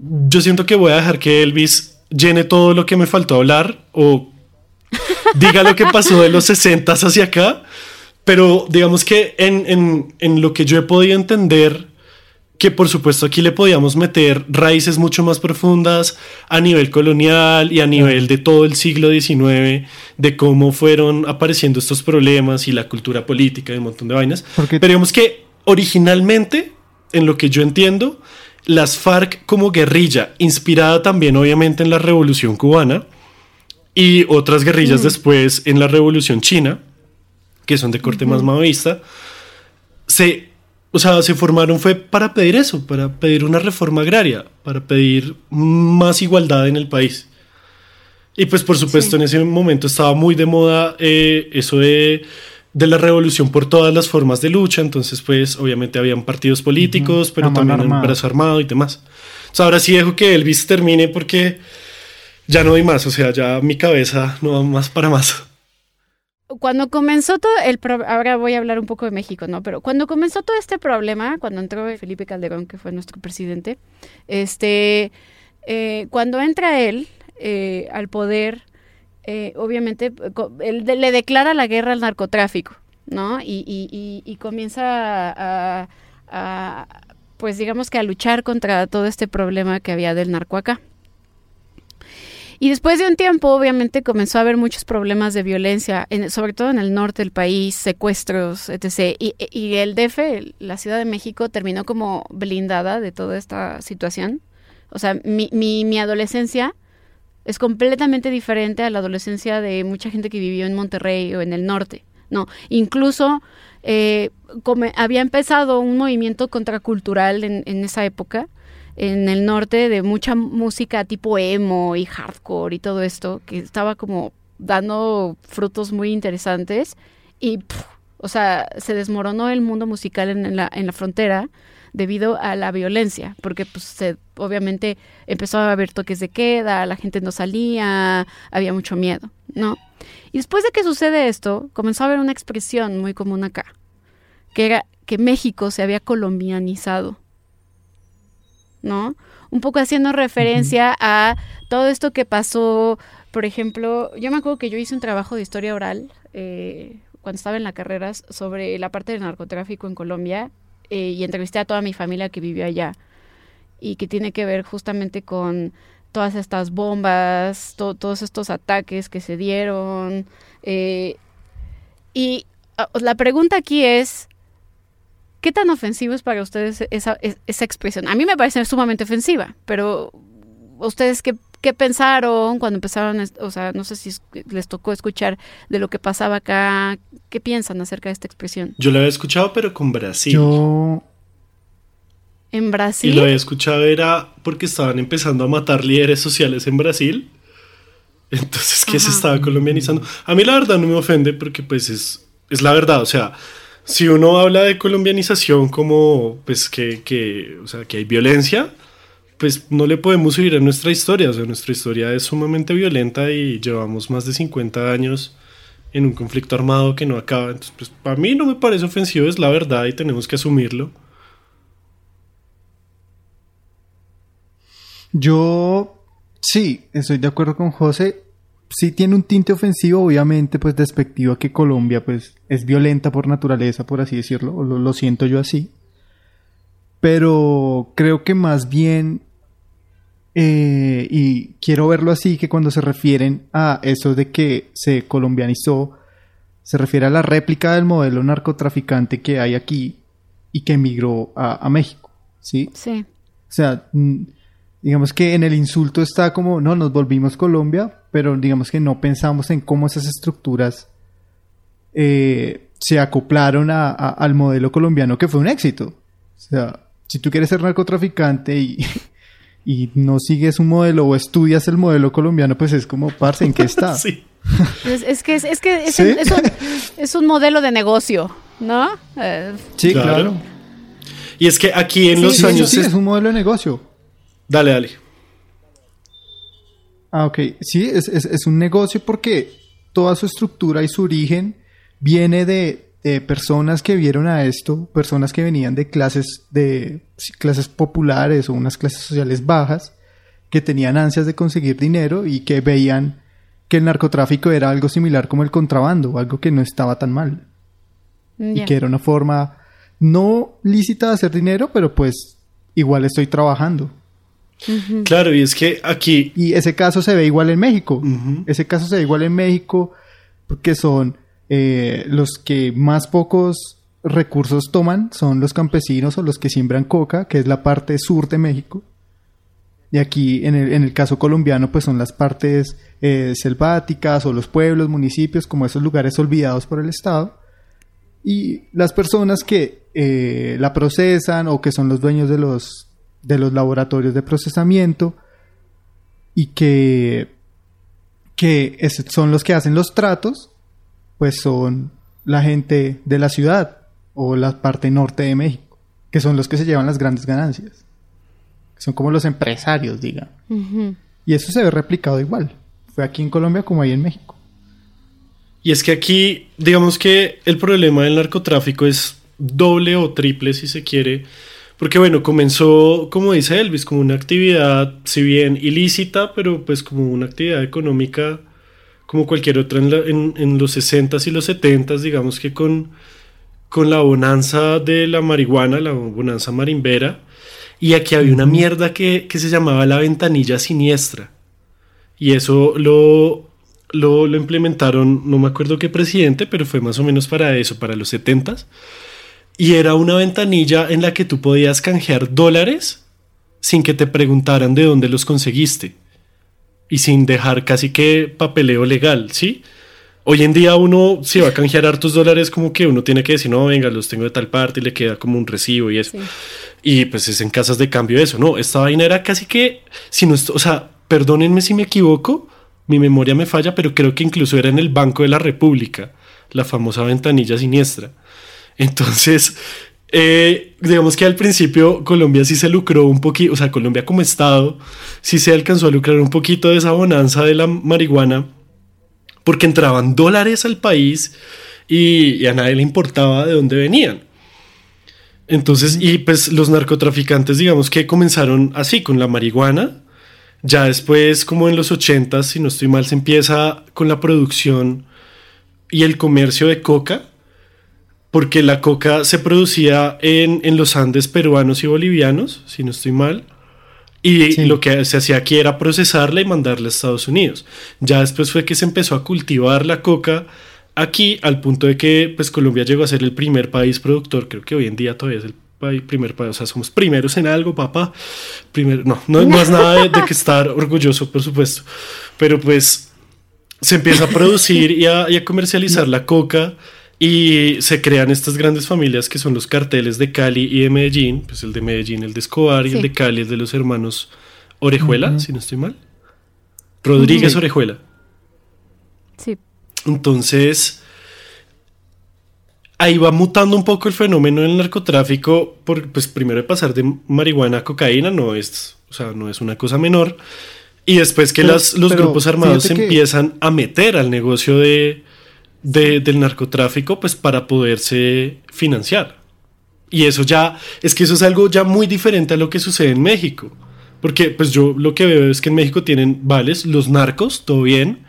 yo siento que voy a dejar que Elvis llene todo lo que me faltó hablar o diga lo que pasó de los 60 hacia acá. Pero digamos que en, en, lo que yo he podido entender, que por supuesto aquí le podíamos meter raíces mucho más profundas a nivel colonial y a nivel de todo el siglo XIX, de cómo fueron apareciendo estos problemas y la cultura política y un montón de vainas. Pero digamos que originalmente en lo que yo entiendo, las FARC como guerrilla, inspirada también obviamente en la Revolución cubana y otras guerrillas mm. después en la Revolución china, que son de corte más maoísta, se, o sea, se formaron fue para pedir eso, para pedir una reforma agraria, para pedir más igualdad en el país. Y pues por supuesto en ese momento estaba muy de moda eh, eso de de la revolución por todas las formas de lucha, entonces pues obviamente habían partidos políticos, pero también un brazo armado y demás. ahora sí dejo que Elvis termine porque ya no doy más, o sea, ya mi cabeza no va más para más. Cuando comenzó todo el ahora voy a hablar un poco de México, ¿no? Pero cuando comenzó todo este problema, cuando entró Felipe Calderón, que fue nuestro presidente, este, eh, cuando entra él eh, al poder, eh, obviamente, él le declara la guerra al narcotráfico, ¿no? Y, comienza a, pues digamos que a luchar contra todo este problema que había del narco acá. Y después de un tiempo, obviamente, comenzó a haber muchos problemas de violencia, sobre todo en el norte del país, secuestros, etc. Y, y, el DF, la Ciudad de México, terminó como blindada de toda esta situación. O sea, mi, mi, mi adolescencia es completamente diferente a la adolescencia de mucha gente que vivió en Monterrey o en el norte. No, incluso eh, había empezado un movimiento contracultural en, en esa época en el norte de mucha música tipo emo y hardcore y todo esto, que estaba como dando frutos muy interesantes y, o sea, se desmoronó el mundo musical en la, en la frontera debido a la violencia, porque pues se, obviamente empezó a haber toques de queda, la gente no salía, había mucho miedo, ¿no? Y después de que sucede esto, comenzó a haber una expresión muy común acá, que era que México se había colombianizado, ¿no? Un poco haciendo referencia a todo esto que pasó, por ejemplo, yo me acuerdo que yo hice un trabajo de historia oral eh, cuando estaba en la carrera sobre la parte del narcotráfico en Colombia eh, y entrevisté a toda mi familia que vivió allá y que tiene que ver justamente con todas estas bombas, todos estos ataques que se dieron. Eh, y ah, la pregunta aquí es, ¿qué tan ofensivo es para ustedes esa, esa expresión? A mí me parece sumamente ofensiva, pero ustedes qué ¿Qué pensaron cuando empezaron? O sea, no sé si les tocó escuchar de lo que pasaba acá. ¿Qué piensan acerca de esta expresión? Yo lo había escuchado, pero con Brasil. Yo... ¿En Brasil? Y lo había escuchado era porque estaban empezando a matar líderes sociales en Brasil. Entonces, que se estaba colombianizando. A mí la verdad no me ofende porque pues es, es la verdad. O sea, si uno habla de colombianización como pues que, que, o sea, que hay violencia, pues no le podemos huir a nuestra historia. O sea, nuestra historia es sumamente violenta y llevamos más de 50 años en un conflicto armado que no acaba. Entonces, pues para mí no me parece ofensivo, es la verdad y tenemos que asumirlo. Yo sí, estoy de acuerdo con José. Sí tiene un tinte ofensivo, obviamente, pues despectivo a que Colombia pues es violenta por naturaleza, por así decirlo, lo, lo siento yo así. Pero creo que más bien eh, y quiero verlo así, que cuando se refieren a eso de que se colombianizó, se refiere a la réplica del modelo narcotraficante que hay aquí y que emigró a, a México, ¿sí? Sí. O sea, digamos que en el insulto está como, no, nos volvimos Colombia, pero digamos que no pensamos en cómo esas estructuras eh, se acoplaron a- a- al modelo colombiano que fue un éxito. O sea, si tú quieres ser narcotraficante y, y no sigues un modelo o estudias el modelo colombiano, pues es como, parce, ¿en qué está? Sí. Es, es que, es, es que es, ¿Sí? un, es un- es un modelo de negocio, ¿no? Eh, Sí, Claro. claro. Y es que aquí en Sí, los Sí, años... sí, es- es un modelo de negocio. Dale, dale. Ah, ok. Sí, es, es- es un negocio porque toda su estructura y su origen viene de, de personas que vieron a esto, personas que venían de clases, de clases populares o unas clases sociales bajas, que tenían ansias de conseguir dinero y que veían que el narcotráfico era algo similar como el contrabando, algo que no estaba tan mal. Y que era una forma no lícita de hacer dinero, pero pues igual estoy trabajando. Claro, y es que aquí... Y ese caso se ve igual en México. Ese caso se ve igual en México porque son eh, los que más pocos recursos toman, son los campesinos o los que siembran coca, que es la parte sur de México. Y aquí, en el, caso colombiano, pues son las partes eh, selváticas o los pueblos, municipios, como esos lugares olvidados por el Estado. Y las personas que eh, la procesan o que son los dueños de los, de los laboratorios de procesamiento y que, que son los que hacen los tratos, pues son la gente de la ciudad o la parte norte de México, que son los que se llevan las grandes ganancias. Son como los empresarios, diga. Ujú. Y eso se ve replicado igual. Fue aquí en Colombia como ahí en México. Y es que aquí, digamos que el problema del narcotráfico es doble o triple, si se quiere. Porque bueno, comenzó, como dice Elvis, como una actividad, si bien ilícita, pero pues como una actividad económica como cualquier otra en, la- en- en los 60s y los 70s, digamos que con, con la bonanza de la marihuana, la bonanza marimbera. Y aquí había una mierda que, que se llamaba la ventanilla siniestra. Y eso lo, lo, lo implementaron, no me acuerdo qué presidente, pero fue más o menos para eso, para los 70s. Y era una ventanilla en la que tú podías canjear dólares sin que te preguntaran de dónde los conseguiste. Y sin dejar casi que papeleo legal, ¿sí? Hoy en día uno, si va a canjear hartos dólares, como que uno tiene que decir, no, venga, los tengo de tal parte y le queda como un recibo y eso. Sí. Y pues es en casas de cambio eso, ¿no? Esta vaina era casi que, si no, o sea, perdónenme si me equivoco, mi memoria me falla, pero creo que incluso era en el Banco de la República, la famosa ventanilla siniestra. Entonces, eh, digamos que al principio Colombia sí se lucró un poquito, o sea, Colombia como Estado sí se alcanzó a lucrar un poquito de esa bonanza de la marihuana, porque entraban dólares al país y, y a nadie le importaba de dónde venían. Entonces, y pues los narcotraficantes, digamos que comenzaron así con la marihuana. Ya después, como en los 80, si no estoy mal, se empieza con la producción y el comercio de coca, porque la coca se producía en, en los Andes peruanos y bolivianos, si no estoy mal. Y Sí. lo que se hacía aquí era procesarla y mandarla a Estados Unidos. Ya después fue que se empezó a cultivar la coca aquí al punto de que pues Colombia llegó a ser el primer país productor, creo que hoy en día todavía es el país, primer país, o sea, somos primeros en algo, papá. Primero, no, no, no es nada de, de que estar orgulloso, por supuesto, pero pues se empieza a producir y a, y a comercializar la coca y se crean estas grandes familias que son los carteles de Cali y de Medellín, pues el de Medellín, el de Escobar y el de Cali, el de los hermanos Orejuela, si no estoy mal. Rodríguez Sí. Orejuela. Sí. Entonces, ahí va mutando un poco el fenómeno del narcotráfico, por, pues primero de pasar de marihuana a cocaína, no es, o sea, no es una cosa menor. Y después que Pero- las, los pero grupos armados se que- empiezan a meter al negocio de, de- del narcotráfico, pues para poderse financiar. Y eso ya, es que eso es algo ya muy diferente a lo que sucede en México. Porque pues yo lo que veo es que en México tienen vales, los narcos, todo bien.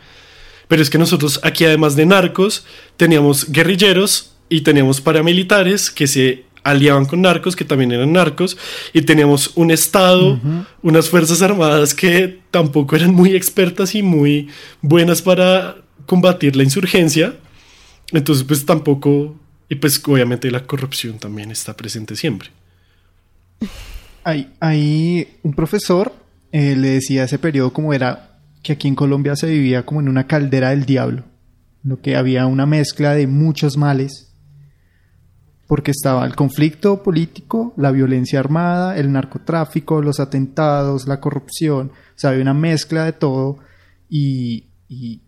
Pero es que nosotros aquí además de narcos teníamos guerrilleros y teníamos paramilitares que se aliaban con narcos, que también eran narcos, y teníamos un Estado, unas Fuerzas Armadas que tampoco eran muy expertas y muy buenas para combatir la insurgencia. Entonces pues tampoco, y pues obviamente la corrupción también está presente siempre. Hay, hay un profesor eh, le decía ese periodo como era que aquí en Colombia se vivía como en una caldera del diablo, lo que había una mezcla de muchos males, porque estaba el conflicto político, la violencia armada, el narcotráfico, los atentados, la corrupción, o sea, había una mezcla de todo y, y,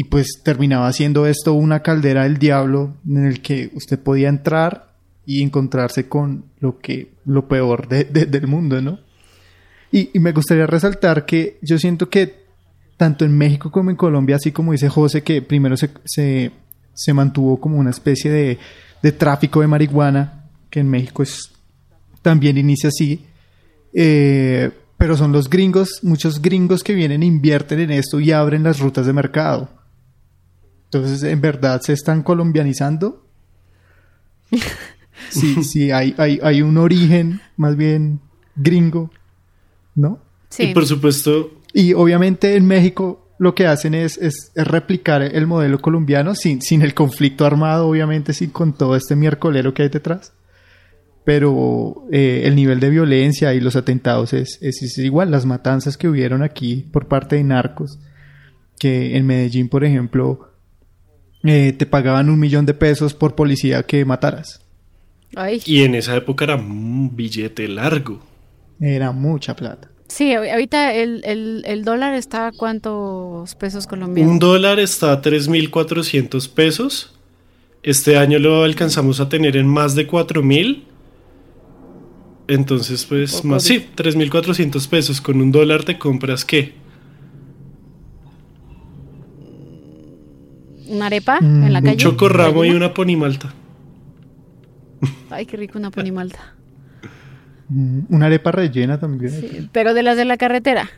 y- pues terminaba siendo esto una caldera del diablo en el que usted podía entrar y encontrarse con lo que lo peor de- de- del mundo, ¿no? Y, y me gustaría resaltar que yo siento que tanto en México como en Colombia, así como dice José, que primero se, se, se mantuvo como una especie de, de tráfico de marihuana, que en México es, también inicia así, eh, pero son los gringos, muchos gringos que vienen e invierten en esto y abren las rutas de mercado. Entonces, en verdad, se están colombianizando. Sí, sí, hay, hay, hay un origen más bien gringo, ¿no? Sí. Y por supuesto, Y obviamente en México lo que hacen es, es- es replicar el modelo colombiano sin, sin el conflicto armado, obviamente, sin con todo este miércolero que hay detrás. Pero eh, el nivel de violencia y los atentados es, es- es igual. Las matanzas que hubieron aquí por parte de narcos, que en Medellín, por ejemplo, eh, te pagaban un millón de pesos por policía que mataras. Ay. y en esa época era un billete largo. Era mucha plata. Sí, ahor- ahorita el, el, el dólar está a cuántos pesos colombianos. Un dólar está a 3.400 pesos. Este año lo alcanzamos a tener en más de 4.000. Entonces, pues, más sí, 3.400 pesos. Con un dólar te compras qué? ¿Una arepa Mm, en la un calle? Un chocorramo y una ponimalta. Ay, qué rico una ponimalta. Mm, Una arepa rellena también. Sí, pero de las de la carretera.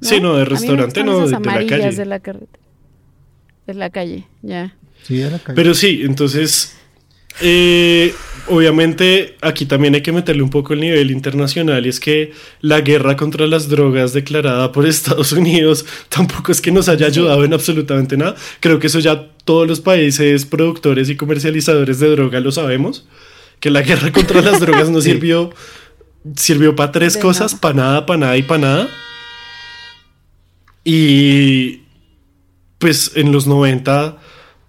Sí, no, de restaurante no, de, de la amarillas calle. de la carretera. De la calle, ya. Sí, de la calle. Pero sí, entonces, eh, obviamente aquí también hay que meterle un poco el nivel internacional y es que la guerra contra las drogas declarada por Estados Unidos tampoco es que nos haya ayudado en absolutamente nada. Creo que eso ya todos los países productores y comercializadores de droga lo sabemos, que la guerra contra las drogas no sirvió, sirvió para tres De cosas, para nada, para nada y para nada. Y pues en los 90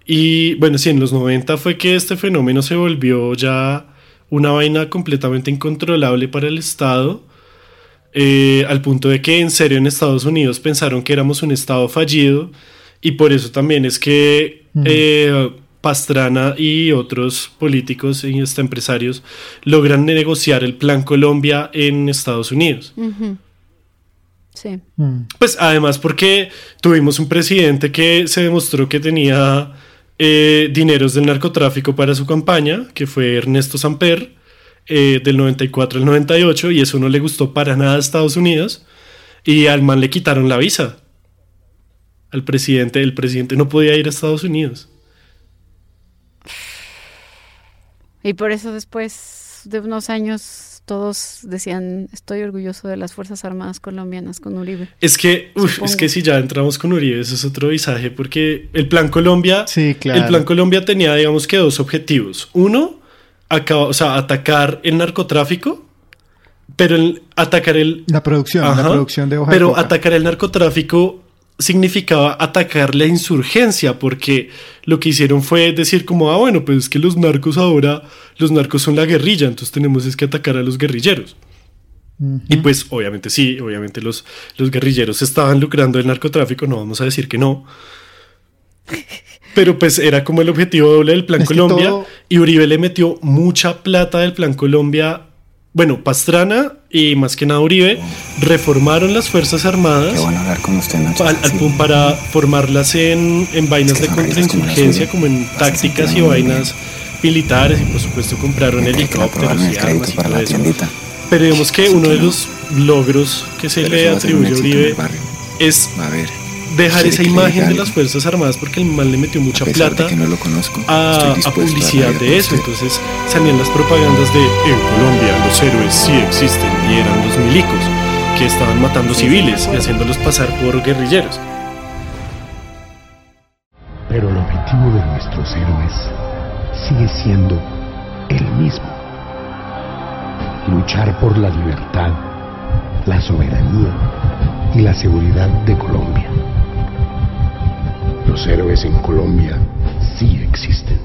y bueno, sí, en los 90 fue que este fenómeno se volvió ya una vaina completamente incontrolable para el Estado, eh, al punto de que en serio en Estados Unidos pensaron que éramos un Estado fallido y por eso también es que Mm. eh, Pastrana y otros políticos y hasta empresarios logran negociar el Plan Colombia en Estados Unidos. Sí. Mm. Pues además porque tuvimos un presidente que se demostró que tenía eh, dineros del narcotráfico para su campaña, que fue Ernesto Samper, eh, del 94 al 98, y eso no le gustó para nada a Estados Unidos, y al man le quitaron la visa. Al presidente, el presidente no podía ir a Estados Unidos. Y por eso después de unos años todos decían, estoy orgulloso de las Fuerzas Armadas colombianas con Uribe. Es que, uf, es que si ya entramos con Uribe, eso es otro visaje, porque el Plan Colombia, Sí, claro. el Plan Colombia tenía, digamos que dos objetivos. Uno, acaba- o sea, atacar el narcotráfico, pero el, atacar el, La producción, Ajá, la producción de hoja pero atacar el narcotráfico significaba atacar la insurgencia, porque lo que hicieron fue decir como, ah, bueno, pues es que los narcos ahora, los narcos son la guerrilla, entonces tenemos es que atacar a los guerrilleros. Y pues obviamente sí, obviamente los, los guerrilleros estaban lucrando del narcotráfico, no vamos a decir que no. Pero pues era como el objetivo doble del Plan Es Colombia todo- y Uribe le metió mucha plata del Plan Colombia bueno, Pastrana y más que nada Uribe reformaron las Fuerzas Armadas Qué bueno hablar con usted, Nacho. al- al Sí. pun- para formarlas en, en vainas Es que de como contrainsurgencia, como en tácticas y vainas militares, y por supuesto compraron helicópteros y armas y para todo la eso. Pero digamos que Así uno que de los logros que se Pero le atribuye a Uribe es a ver. Dejar ¿Quiere esa imagen de las Fuerzas Armadas porque el man le metió mucha A plata de que no lo conozco, a, publicidad de eso. usted. Entonces salían las propagandas de en Colombia los héroes sí existen y eran los milicos que estaban matando civiles y haciéndolos pasar por guerrilleros. Pero el objetivo de nuestros héroes sigue siendo el mismo. Luchar por la libertad, la soberanía y la seguridad de Colombia. Los héroes en Colombia sí existen.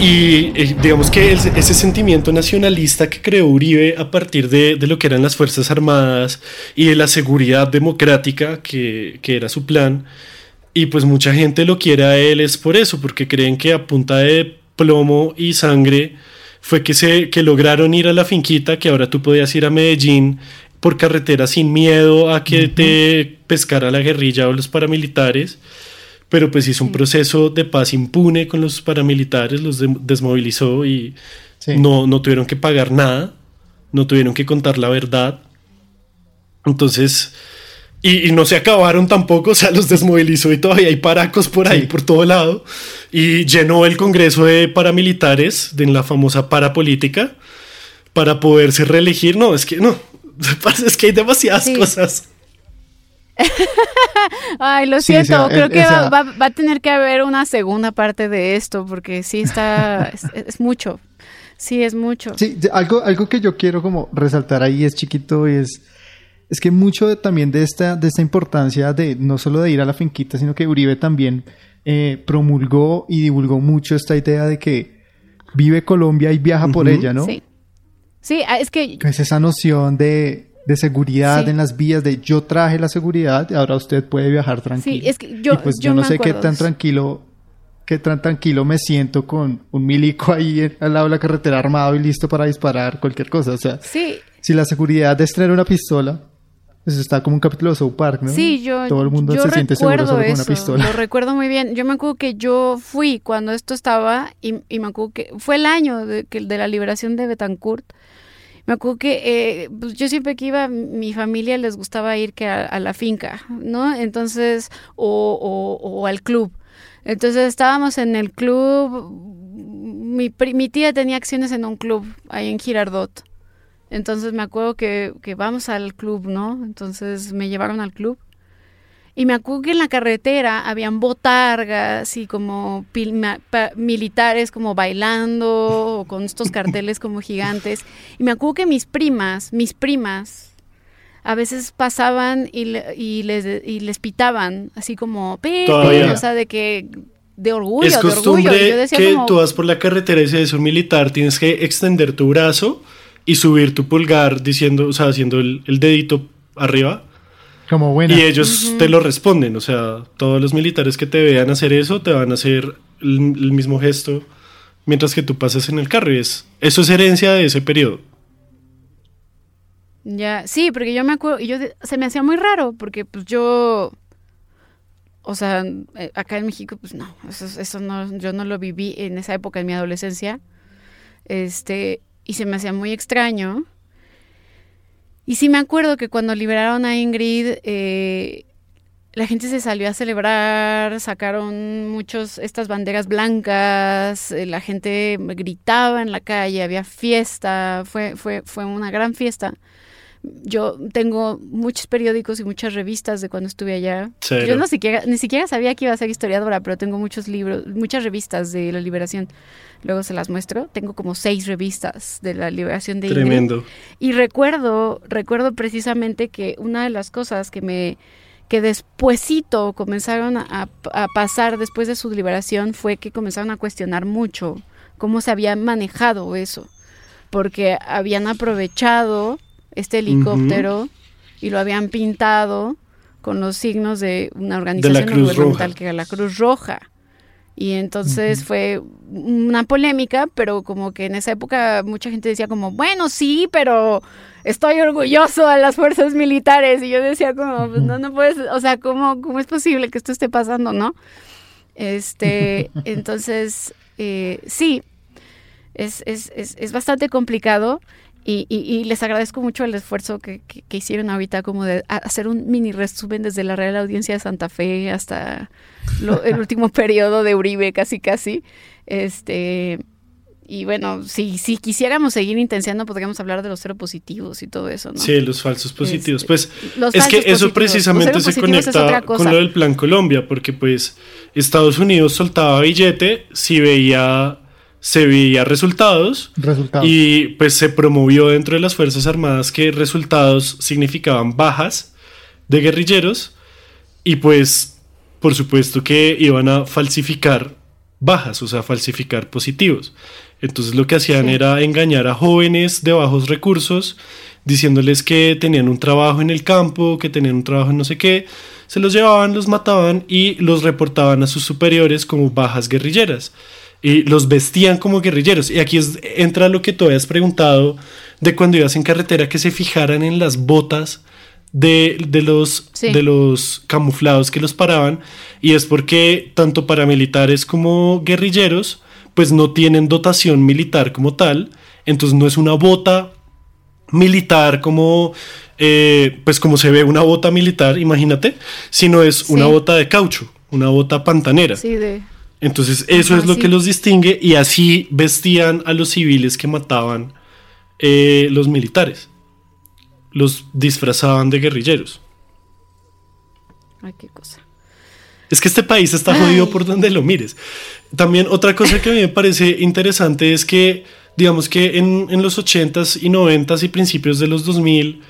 Y eh, digamos que el- ese sentimiento nacionalista que creó Uribe a partir de, de lo que eran las Fuerzas Armadas y de la seguridad democrática que, que era su plan, y pues mucha gente lo quiere a él es por eso, porque creen que a punta de plomo y sangre fue que, se, que lograron ir a la finquita, que ahora tú podías ir a Medellín por carretera sin miedo a que te pescara la guerrilla o los paramilitares. Pero pues hizo un proceso de paz impune con los paramilitares, los de- desmovilizó y Sí. no, no tuvieron que pagar nada, no tuvieron que contar la verdad. Entonces, y, y no se acabaron tampoco, o sea, los desmovilizó y todavía hay paracos por ahí, Sí. por todo lado. Y llenó el Congreso de paramilitares, de la famosa parapolítica, para poderse reelegir. No, es que no, es que hay demasiadas Sí. cosas. Ay, lo Sí, siento, sea, creo el- que va, va- va a tener que haber una segunda parte de esto, porque sí está, es, es mucho, sí es mucho. Sí, algo, algo que yo quiero como resaltar ahí es chiquito y es, es que mucho de- también de esta, de esta importancia de no solo de ir a la finquita, sino que Uribe también eh, promulgó y divulgó mucho esta idea de que vive Colombia y viaja por ella, ¿no? Sí, sí, ah, es Que Es esa noción de, de seguridad Sí. en las vías, de yo traje la seguridad y ahora usted puede viajar tranquilo. Sí, es que yo- y pues yo yo, no sé qué tan eso. tranquilo, qué tan tranquilo me siento con un milico ahí al lado de la carretera armado y listo para disparar cualquier cosa. O sea, sí, si la seguridad es tener una pistola, pues está como un capítulo de South Park, ¿no? Sí, yo, Todo el mundo yo se siente seguro solo con eso, una pistola. Lo recuerdo muy bien. Yo me acuerdo que yo fui cuando esto estaba y, y me acuerdo que fue el año de, que, de la liberación de Betancourt. Me acuerdo que eh, pues yo siempre que iba, mi familia les gustaba ir que a, a la finca, ¿no? Entonces, o, o, o al club. Entonces estábamos en el club, mi, mi tía tenía acciones en un club ahí en Girardot. Entonces me acuerdo que, que vamos al club, ¿no? Entonces me llevaron al club. Y me acuerdo que en la carretera habían botargas y como militares como bailando o con estos carteles como gigantes. Y me acuerdo que mis primas, mis primas, a veces pasaban y, le- y les, y les pitaban, así como, Todavía. o sea, de que, de orgullo, es de orgullo. Costumbre yo decía que como, tú vas por la carretera y si eres un militar, tienes que extender tu brazo y subir tu pulgar diciendo, o sea, haciendo el, el dedito arriba. Como buena. Y ellos te lo responden, o sea, todos los militares que te vean hacer eso te van a hacer el, el mismo gesto mientras que tú pasas en el carro. Y es, eso es herencia de ese periodo. Ya, sí, porque yo me acuerdo, y yo se me hacía muy raro, porque pues yo, o sea, eh, acá en México, pues no, eso, eso no, yo no lo viví en esa época, en mi adolescencia, este, y se me hacía muy extraño. Y sí me acuerdo que cuando liberaron a Ingrid, eh, la gente se salió a celebrar, sacaron muchos estas banderas blancas, eh, la gente gritaba en la calle, había fiesta, fue, fue, fue una gran fiesta. Yo tengo muchos periódicos y muchas revistas de cuando estuve allá. Cero. Yo no siquiera, ni siquiera sabía que iba a ser historiadora, pero tengo muchos libros, muchas revistas de la liberación. Luego se las muestro. Tengo como seis revistas de la liberación de Ingrid. Tremendo. Y recuerdo, recuerdo precisamente que una de las cosas que me que despuesito comenzaron a, a pasar después de su liberación fue que comenzaron a cuestionar mucho cómo se había manejado eso, porque habían aprovechado este helicóptero y lo habían pintado con los signos de una organización Cruz gubernamental que era la Cruz Roja. Y entonces fue una polémica, pero como que en esa época mucha gente decía como, bueno, sí, pero estoy orgulloso de las fuerzas militares. Y yo decía como, pues no, no puedes, o sea, ¿cómo, cómo es posible que esto esté pasando, no? Este, entonces, eh, sí, es, es, es, es bastante complicado. Y, y, les agradezco mucho el esfuerzo que, que, hicieron ahorita como de hacer un mini resumen desde la Real Audiencia de Santa Fe hasta el último periodo de Uribe, casi casi. Este y bueno, si, si quisiéramos seguir intenciando, podríamos hablar de los cero positivos y todo eso, ¿no? Sí, los falsos positivos. Este, pues es que eso precisamente se conecta con lo del Plan Colombia, porque pues Estados Unidos soltaba billete si veía se veía resultados, y pues se promovió dentro de las Fuerzas Armadas que resultados significaban bajas de guerrilleros y pues por supuesto que iban a falsificar bajas, o sea, falsificar positivos. Entonces lo que hacían era engañar a jóvenes de bajos recursos, diciéndoles que tenían un trabajo en el campo, que tenían un trabajo en no sé qué, se los llevaban, los mataban y los reportaban a sus superiores como bajas guerrilleras y los vestían como guerrilleros. Y aquí entra lo que tú habías preguntado de cuando ibas en carretera, que se fijaran en las botas de, los, de los camuflados que los paraban. Y es porque tanto paramilitares como guerrilleros, pues no tienen dotación militar como tal. Entonces no es una bota militar como eh, pues como se ve una bota militar, imagínate, sino es una bota de caucho, una bota pantanera. Sí, de entonces eso es lo que los distingue y así vestían a los civiles que mataban eh, los militares. Los disfrazaban de guerrilleros. Ay, qué cosa. Es que este país está jodido por donde lo mires. También otra cosa que a mí me parece interesante es que, digamos que en, en los 80s y 90s y principios de los 2000,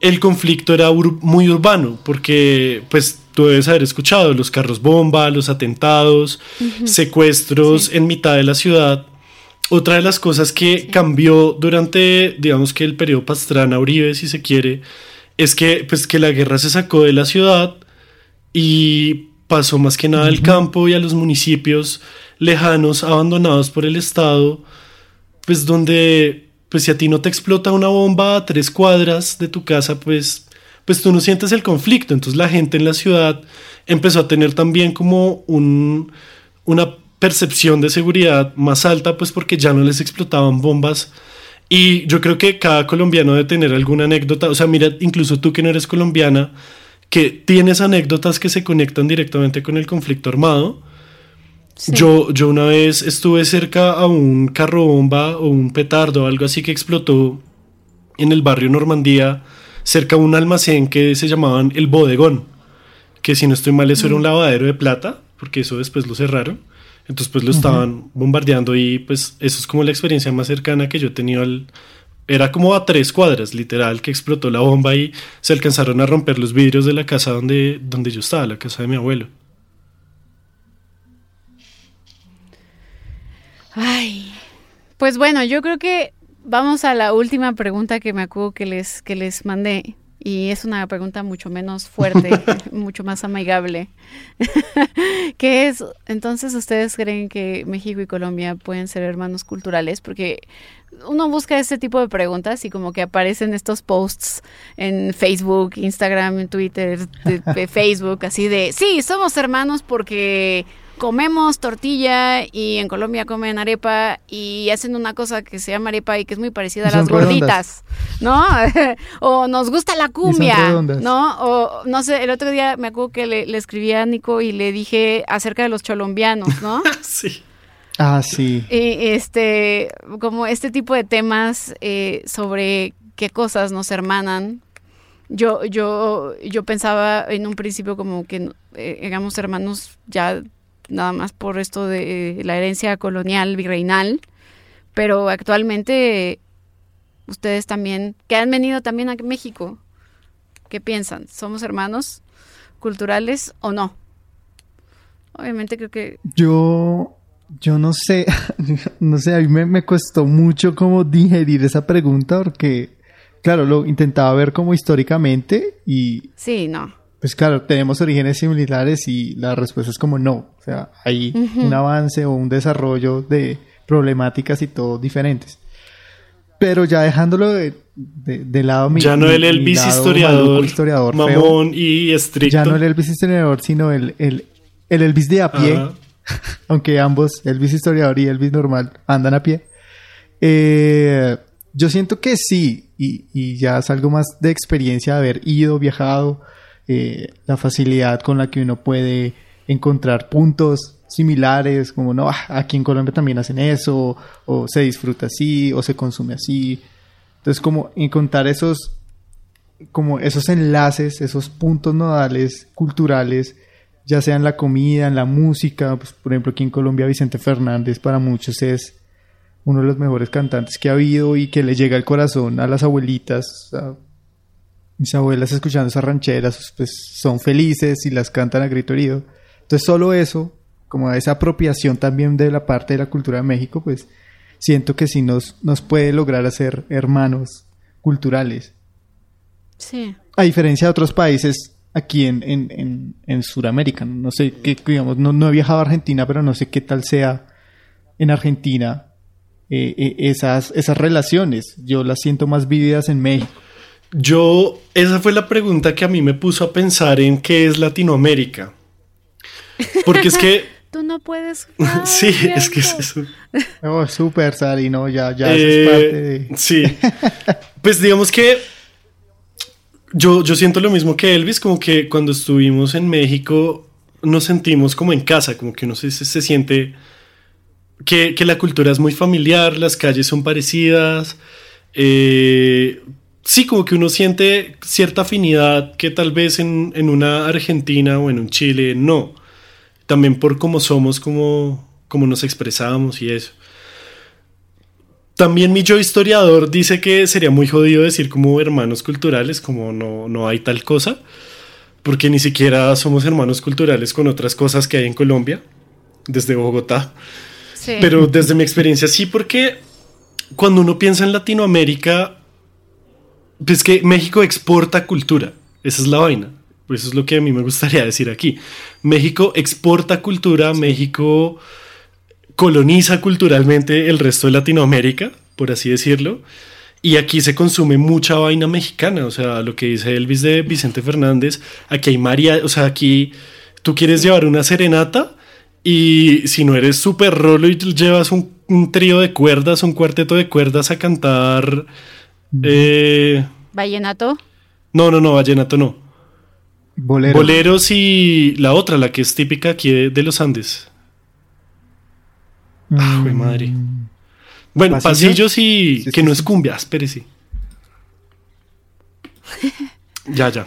el conflicto era muy urbano, porque pues tú debes haber escuchado los carros bomba, los atentados, secuestros en mitad de la ciudad. Otra de las cosas que cambió durante, digamos que el periodo Pastrana Uribe, si se quiere, es que, pues, que la guerra se sacó de la ciudad y pasó más que nada al campo y a los municipios lejanos, abandonados por el Estado, pues donde pues si a ti no te explota una bomba a tres cuadras de tu casa, pues, pues tú no sientes el conflicto. Entonces la gente en la ciudad empezó a tener también como un, una percepción de seguridad más alta, pues porque ya no les explotaban bombas. Y yo creo que cada colombiano debe tener alguna anécdota. O sea, mira, incluso tú que no eres colombiana, que tienes anécdotas que se conectan directamente con el conflicto armado yo, yo una vez estuve cerca a un carro bomba o un petardo algo así que explotó en el barrio Normandía, cerca a un almacén que se llamaban El Bodegón, que si no estoy mal eso era un lavadero de plata, porque eso después lo cerraron. Entonces pues lo estaban bombardeando y pues eso es como la experiencia más cercana que yo he tenido al... Era como a tres cuadras, literal, que explotó la bomba y se alcanzaron a romper los vidrios de la casa donde, donde yo estaba, la casa de mi abuelo. Ay, pues bueno, yo creo que vamos a la última pregunta que me acuerdo que les, que les mandé. Y es una pregunta mucho menos fuerte, mucho más amigable. ¿Qué es, entonces, ustedes creen que México y Colombia pueden ser hermanos culturales? Porque uno busca ese tipo de preguntas y como que aparecen estos posts en Facebook, Instagram, Twitter, de Facebook, así de, sí, somos hermanos porque comemos tortilla y en Colombia comen arepa y hacen una cosa que se llama arepa y que es muy parecida a las gorditas, ¿no? o nos gusta la cumbia, ¿no? O no sé, el otro día me acuerdo que le, escribí a Nico y le dije acerca de los cholombianos, ¿no? sí. Ah, sí. Y este, como este tipo de temas eh, sobre qué cosas nos hermanan. Yo, yo, yo pensaba en un principio como que eh, éramos hermanos ya nada más por esto de la herencia colonial virreinal, pero actualmente ustedes también, que han venido también a México, ¿qué piensan? ¿Somos hermanos culturales o no? Obviamente creo que... Yo, yo no sé, no sé, a mí me, me costó mucho como digerir esa pregunta porque, claro, lo intentaba ver como históricamente y... Sí, no Pues claro, tenemos orígenes similares y la respuesta es como no. O sea, hay un avance o un desarrollo de problemáticas y todo diferentes. Pero ya dejándolo de, de, lado mi Ya no el Elvis historiador, historiador mamón y estricto. Ya no el Elvis historiador, sino el, el, el Elvis de a pie. Aunque ambos, Elvis historiador y Elvis normal, andan a pie. Eh, yo siento que sí, y, y ya es algo más de experiencia de haber ido, viajado, eh, la facilidad con la que uno puede encontrar puntos similares, como no, ah, aquí en Colombia también hacen eso, o, se disfruta así, o se consume así. Entonces, como encontrar esos, como esos enlaces, esos puntos nodales culturales, ya sea en la comida, en la música, pues, por ejemplo, aquí en Colombia Vicente Fernández para muchos es uno de los mejores cantantes que ha habido y que le llega al corazón a las abuelitas, mis abuelas escuchando esas rancheras, pues son felices y las cantan a grito herido. Entonces solo eso, como esa apropiación también de la parte de la cultura de México, pues siento que sí nos, nos puede lograr hacer hermanos culturales. Sí. A diferencia de otros países aquí en, en, en, Sudamérica, no sé qué, digamos, no, no he viajado a Argentina, pero no sé qué tal sea en Argentina eh, eh, esas, esas relaciones. Yo las siento más vividas en México. Yo, esa fue la pregunta que a mí me puso a pensar en qué es Latinoamérica. Porque es que... Tú no puedes... sí, es que es eso. Oh, súper, Sari, no, ya, ya es parte de... Sí. Pues digamos que yo, yo siento lo mismo que Elvis, como que cuando estuvimos en México nos sentimos como en casa, como que uno se, se siente que, que, la cultura es muy familiar, las calles son parecidas, eh, sí, como que uno siente cierta afinidad que tal vez en, una Argentina o en un Chile no. También por cómo somos, como, como nos expresamos y eso. También mi yo historiador dice que sería muy jodido decir como hermanos culturales, como no, no hay tal cosa, porque ni siquiera somos hermanos culturales con otras cosas que hay en Colombia, desde Bogotá. Pero desde mi experiencia sí, porque cuando uno piensa en Latinoamérica, pues que México exporta cultura. Esa es la vaina. Pues eso es lo que a mí me gustaría decir aquí. México exporta cultura, México coloniza culturalmente el resto de Latinoamérica, por así decirlo. Y aquí se consume mucha vaina mexicana, o sea, lo que dice Elvis de Vicente Fernández, aquí hay María, o sea, aquí tú quieres llevar una serenata y si no eres súper rolo y llevas un, un trío de cuerdas, un cuarteto de cuerdas a cantar eh, ¿Vallenato? No, no, no, vallenato no. Boleros. Boleros y la otra, la que es típica aquí de, los Andes. Ah, madre. Bueno, pasillos, y que no es cumbia, espérese. ya, ya.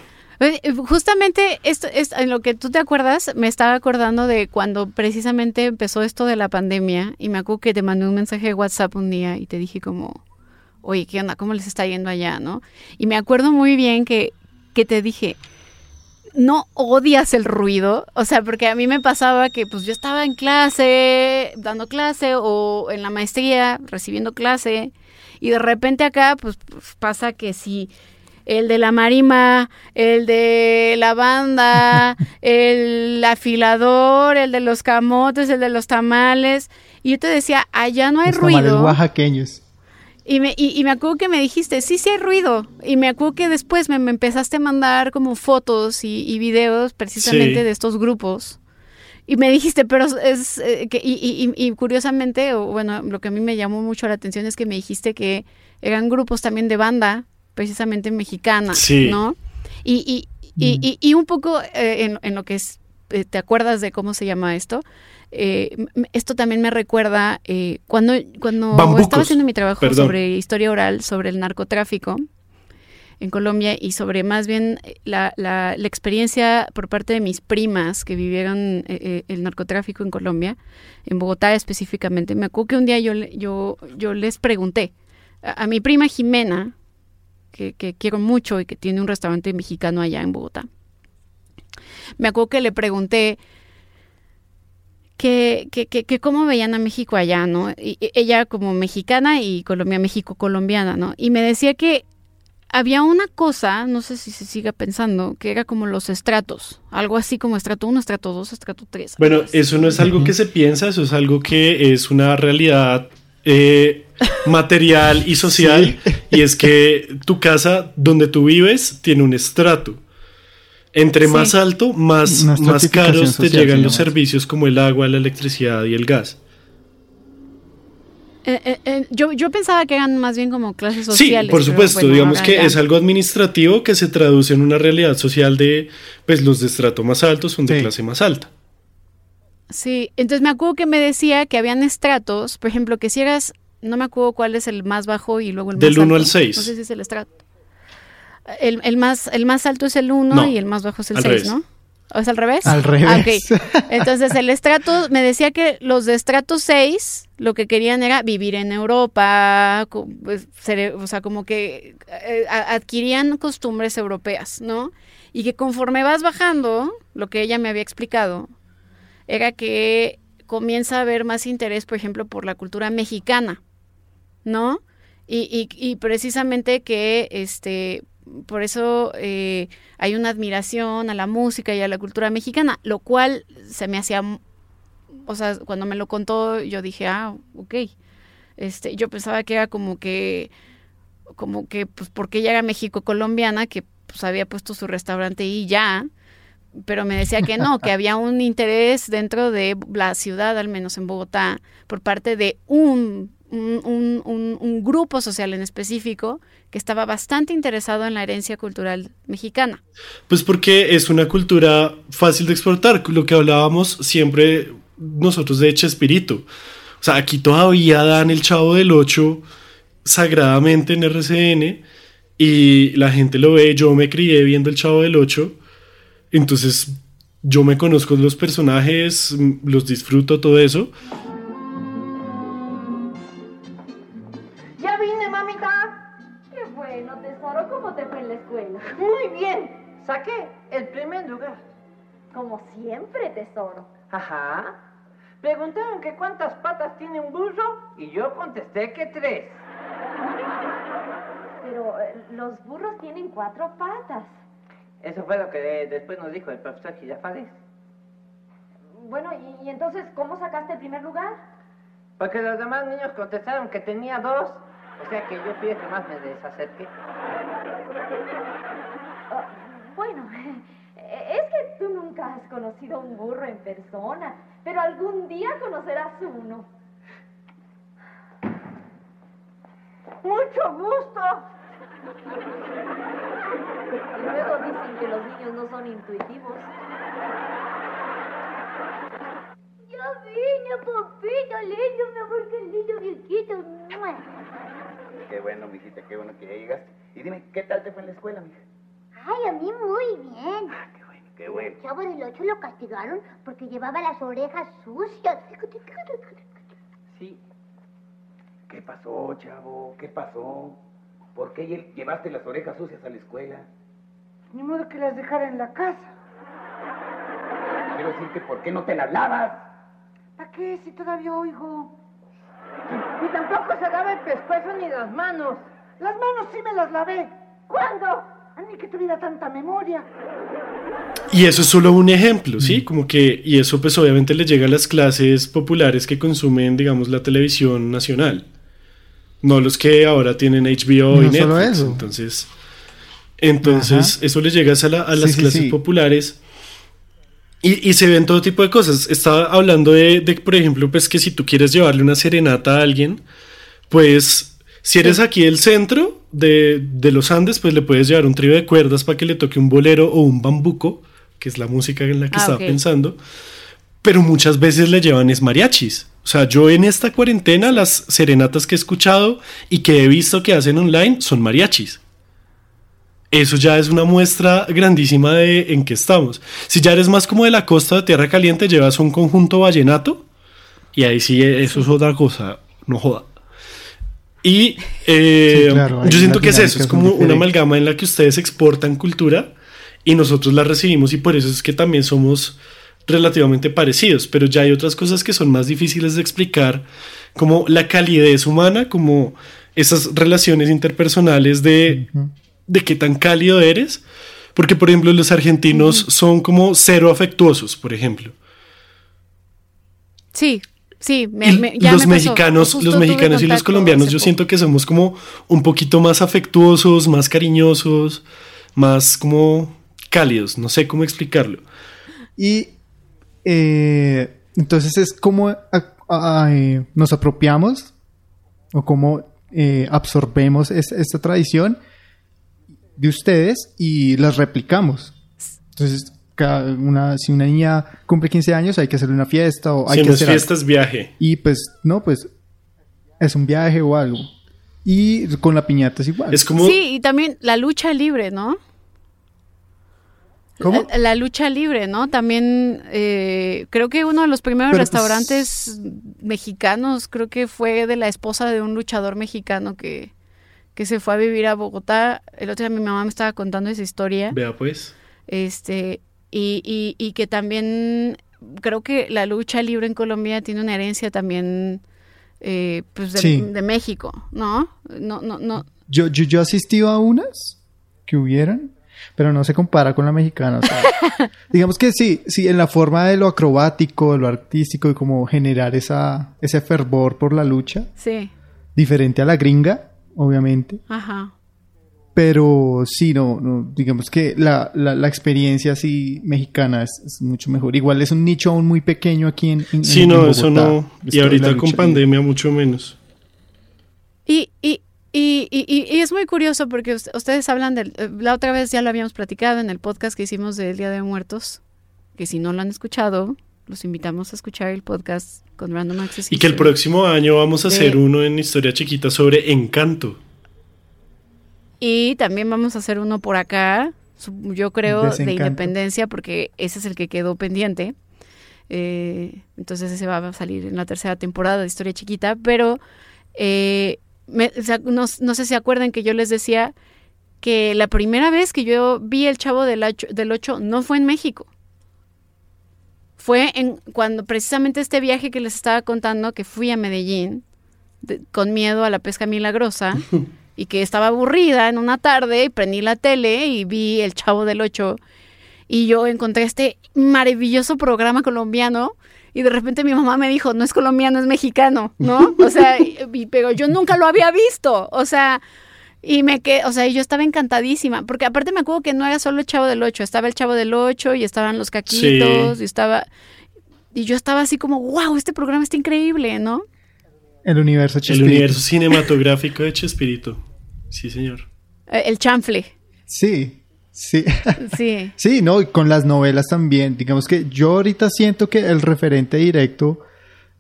Justamente esto es en lo que tú te acuerdas, me estaba acordando de cuando precisamente empezó esto de la pandemia y me acuerdo que te mandé un mensaje de WhatsApp un día y te dije como, oye, ¿qué onda? ¿Cómo les está yendo allá? ¿No? Y me acuerdo muy bien que, que te dije, no odias el ruido, o sea, porque a mí me pasaba que pues yo estaba en clase, dando clase o en la maestría recibiendo clase y de repente acá pues, pues pasa que si el de la marima, el de la banda, el afilador, el de los camotes, el de los tamales y yo te decía, allá no hay los ruido. Tamales oaxaqueños. Y me, y, me acuerdo que me dijiste, sí, sí hay ruido. Y me acuerdo que después me, empezaste a mandar como fotos y, videos precisamente de estos grupos. Y me dijiste, pero es eh, que, y, y, curiosamente, o bueno, lo que a mí me llamó mucho la atención es que me dijiste que eran grupos también de banda, precisamente mexicana, ¿no? Y, y, y, un poco eh, en, en, lo que es, eh, ¿te acuerdas de cómo se llama esto? Eh, esto también me recuerda eh, cuando, cuando estaba haciendo mi trabajo sobre historia oral, sobre el narcotráfico en Colombia y sobre más bien eh, la, la, experiencia por parte de mis primas que vivieron el narcotráfico en Colombia, en Bogotá específicamente. Me acuerdo que un día yo, yo, yo les pregunté a, mi prima Jimena, que, que, quiero mucho y que tiene un restaurante mexicano allá en Bogotá. Me acuerdo que le pregunté que, que, que, cómo veían a México allá, ¿no? Y, ella como mexicana y Colombia, México colombiana, ¿no? Y me decía que había una cosa, no sé si se siga pensando, que era como los estratos, algo así como estrato 1, estrato 2, estrato 3. Bueno, eso no es algo que se piensa, eso es algo que es una realidad eh, material y social, y es que tu casa donde tú vives tiene un estrato. Entre más alto, más, más caros te llegan los servicios como el agua, la electricidad y el gas. Eh, eh, eh, yo, yo pensaba que eran más bien como clases sociales. Sí, por supuesto, digamos que es algo administrativo que se traduce en una realidad social de, pues los de estrato más altos son de clase más alta. Sí, entonces me acuerdo que me decía que habían estratos, por ejemplo, que si eras, no me acuerdo cuál es el más bajo y luego el más alto. Del 1 al 6. No sé si es el estrato. El, el, más, el más alto es el 1 y el más bajo es el 6, ¿no? ¿O es al revés? Al revés. Ah, Entonces el estrato, me decía que los de estrato 6 lo que querían era vivir en Europa, pues, o sea, como que eh, adquirían costumbres europeas, ¿no? Y que conforme vas bajando, lo que ella me había explicado, era que comienza a haber más interés, por ejemplo, por la cultura mexicana, ¿no? Y, y, y precisamente que, este, por eso eh, hay una admiración a la música y a la cultura mexicana, lo cual se me hacía, o sea, cuando me lo contó yo dije, ah, ok, este, yo pensaba que era como que, como que, pues, porque ella era México colombiana, que pues había puesto su restaurante y ya, pero me decía que no, que había un interés dentro de la ciudad, al menos en Bogotá, por parte de un un, grupo social en específico que estaba bastante interesado en la herencia cultural mexicana. Pues porque es una cultura fácil de exportar, lo que hablábamos siempre nosotros de espíritu O sea, aquí todavía dan el chavo del 8 sagradamente en RCN y la gente lo ve, yo me crié viendo el chavo del 8, entonces yo me conozco los personajes, los disfruto, todo eso. Saqué el primer lugar. Como siempre, tesoro. Ajá. Preguntaron que cuántas patas tiene un burro y yo contesté que tres. Pero eh, los burros tienen cuatro patas. Eso fue lo que después nos dijo el profesor Gillafales. Bueno, ¿y, entonces cómo sacaste el primer lugar? Porque los demás niños contestaron que tenía dos. O sea que yo fui el que más me desacerqué. Bueno, es que tú nunca has conocido un burro en persona, pero algún día conocerás uno. Mucho gusto. Y luego dicen que los niños no son intuitivos. Ya vine, papito, lindo, me amor, que lindo viejito. Qué bueno, mijita, qué bueno que ya llegaste. Y dime, ¿qué tal te fue en la escuela, mija? Ay, a mí muy bien. Ah, qué bueno, qué bueno. El chavo del ocho lo castigaron porque llevaba las orejas sucias. Sí. ¿Qué pasó, chavo? ¿Qué pasó? ¿Por qué llevaste las orejas sucias a la escuela? Ni modo que las dejara en la casa. Quiero decirte, ¿por qué no te las lavas? ¿Para qué? Si todavía oigo. Y tampoco se lava el pescuezo ni las manos. Las manos sí me las lavé. ¿Cuándo? Ni que tuviera tanta memoria. Y eso es solo un ejemplo, ¿sí? Mm. Como que, y eso pues obviamente le llega a las clases populares que consumen, digamos, la televisión nacional. No los que ahora tienen HBO y Netflix. Entonces, entonces eso le llega a, las clases populares. Y, se ven todo tipo de cosas. Estaba hablando de, de, por ejemplo, pues que si tú quieres llevarle una serenata a alguien, pues si eres aquí el centro, de, los Andes, pues le puedes llevar un trío de cuerdas para que le toque un bolero o un bambuco, que es la música en la que ah, estaba pensando. Pero muchas veces le llevan es mariachis. O sea, yo en esta cuarentena las serenatas que he escuchado y que he visto que hacen online son mariachis. Eso ya es una muestra grandísima de en qué estamos. Si ya eres más como de la costa de Tierra Caliente, llevas un conjunto vallenato y ahí sí, eso es otra cosa, no joda. Y eh, yo siento que es eso, es como una amalgama en la que ustedes exportan cultura y nosotros la recibimos y por eso es que también somos relativamente parecidos, pero ya hay otras cosas que son más difíciles de explicar, como la calidez humana, como esas relaciones interpersonales de de qué tan cálido eres. Porque, por ejemplo, los argentinos son como cero afectuosos, por ejemplo. Sí, sí. Me, me, ya los, mexicanos, los mexicanos y los colombianos, yo siento que somos como un poquito más afectuosos, más cariñosos, más como cálidos. No sé cómo explicarlo. Y eh, entonces es como eh, nos apropiamos o cómo eh, absorbemos esta tradición de ustedes y las replicamos. Entonces, una, si una niña cumple 15 años, hay que hacerle una fiesta o hay si que no es fiesta es viaje. Y pues, no, pues es un viaje o algo. Y con la piñata es igual. Es como... Sí, y también la lucha libre, ¿no? ¿Cómo? La, lucha libre, ¿no? También eh, creo que uno de los primeros pues, restaurantes mexicanos, creo que fue de la esposa de un luchador mexicano que, que se fue a vivir a Bogotá. El otro día mi mamá me estaba contando esa historia. Vea pues. Este, y, y, y que también creo que la lucha libre en Colombia tiene una herencia también eh, pues de, Sí. de México, ¿no? No, no, no. Yo, yo, yo asistí a unas que hubieran, pero no se compara con la mexicana. o sea, digamos que sí, sí, en la forma de lo acrobático, de lo artístico y como generar esa, ese fervor por la lucha, Sí, diferente a la gringa, obviamente. ajá. Pero sí, no, no digamos que la, la, la experiencia así mexicana es, es mucho mejor. Igual es un nicho aún muy pequeño aquí en, en Sí, en no, Bogotá, eso no. Y ahorita con pandemia mucho menos. Y, y, y, y, y- es muy curioso porque us- ustedes hablan del... eh, La otra vez ya lo habíamos platicado en el podcast que hicimos del Día de Muertos, que si no lo han escuchado, los invitamos a escuchar el podcast con Random Access Y que el History. próximo año vamos a hacer uno en Historia Chiquita sobre Encanto. Y también vamos a hacer uno por acá, yo creo, de independencia, porque ese es el que quedó pendiente. Eh, entonces ese va a salir en la tercera temporada de Historia Chiquita, pero eh, me- o sea, no, no sé si acuerdan que yo les decía que la primera vez que yo vi el Chavo del Ocho, del Ocho no fue en México. Fue en cuando precisamente este viaje que les estaba contando, que fui a Medellín de- con miedo a la pesca milagrosa y que estaba aburrida en una tarde y prendí la tele y vi el Chavo del Ocho y yo encontré este maravilloso programa colombiano y de repente mi mamá me dijo, no es colombiano, es mexicano, ¿no? O sea, y- pero yo nunca lo había visto, o sea, y me quedé, o sea, yo estaba encantadísima, porque aparte me acuerdo que no era solo el Chavo del Ocho, estaba el Chavo del Ocho y estaban los caquitos Sí. y estaba, y yo estaba así como, wow, este programa está increíble, ¿no? El universo El Chespirito. universo cinematográfico de Chespirito. Sí, señor. Eh, El chanfle, Sí, sí. sí. Sí, no, y con las novelas también. Digamos que yo ahorita siento que el referente directo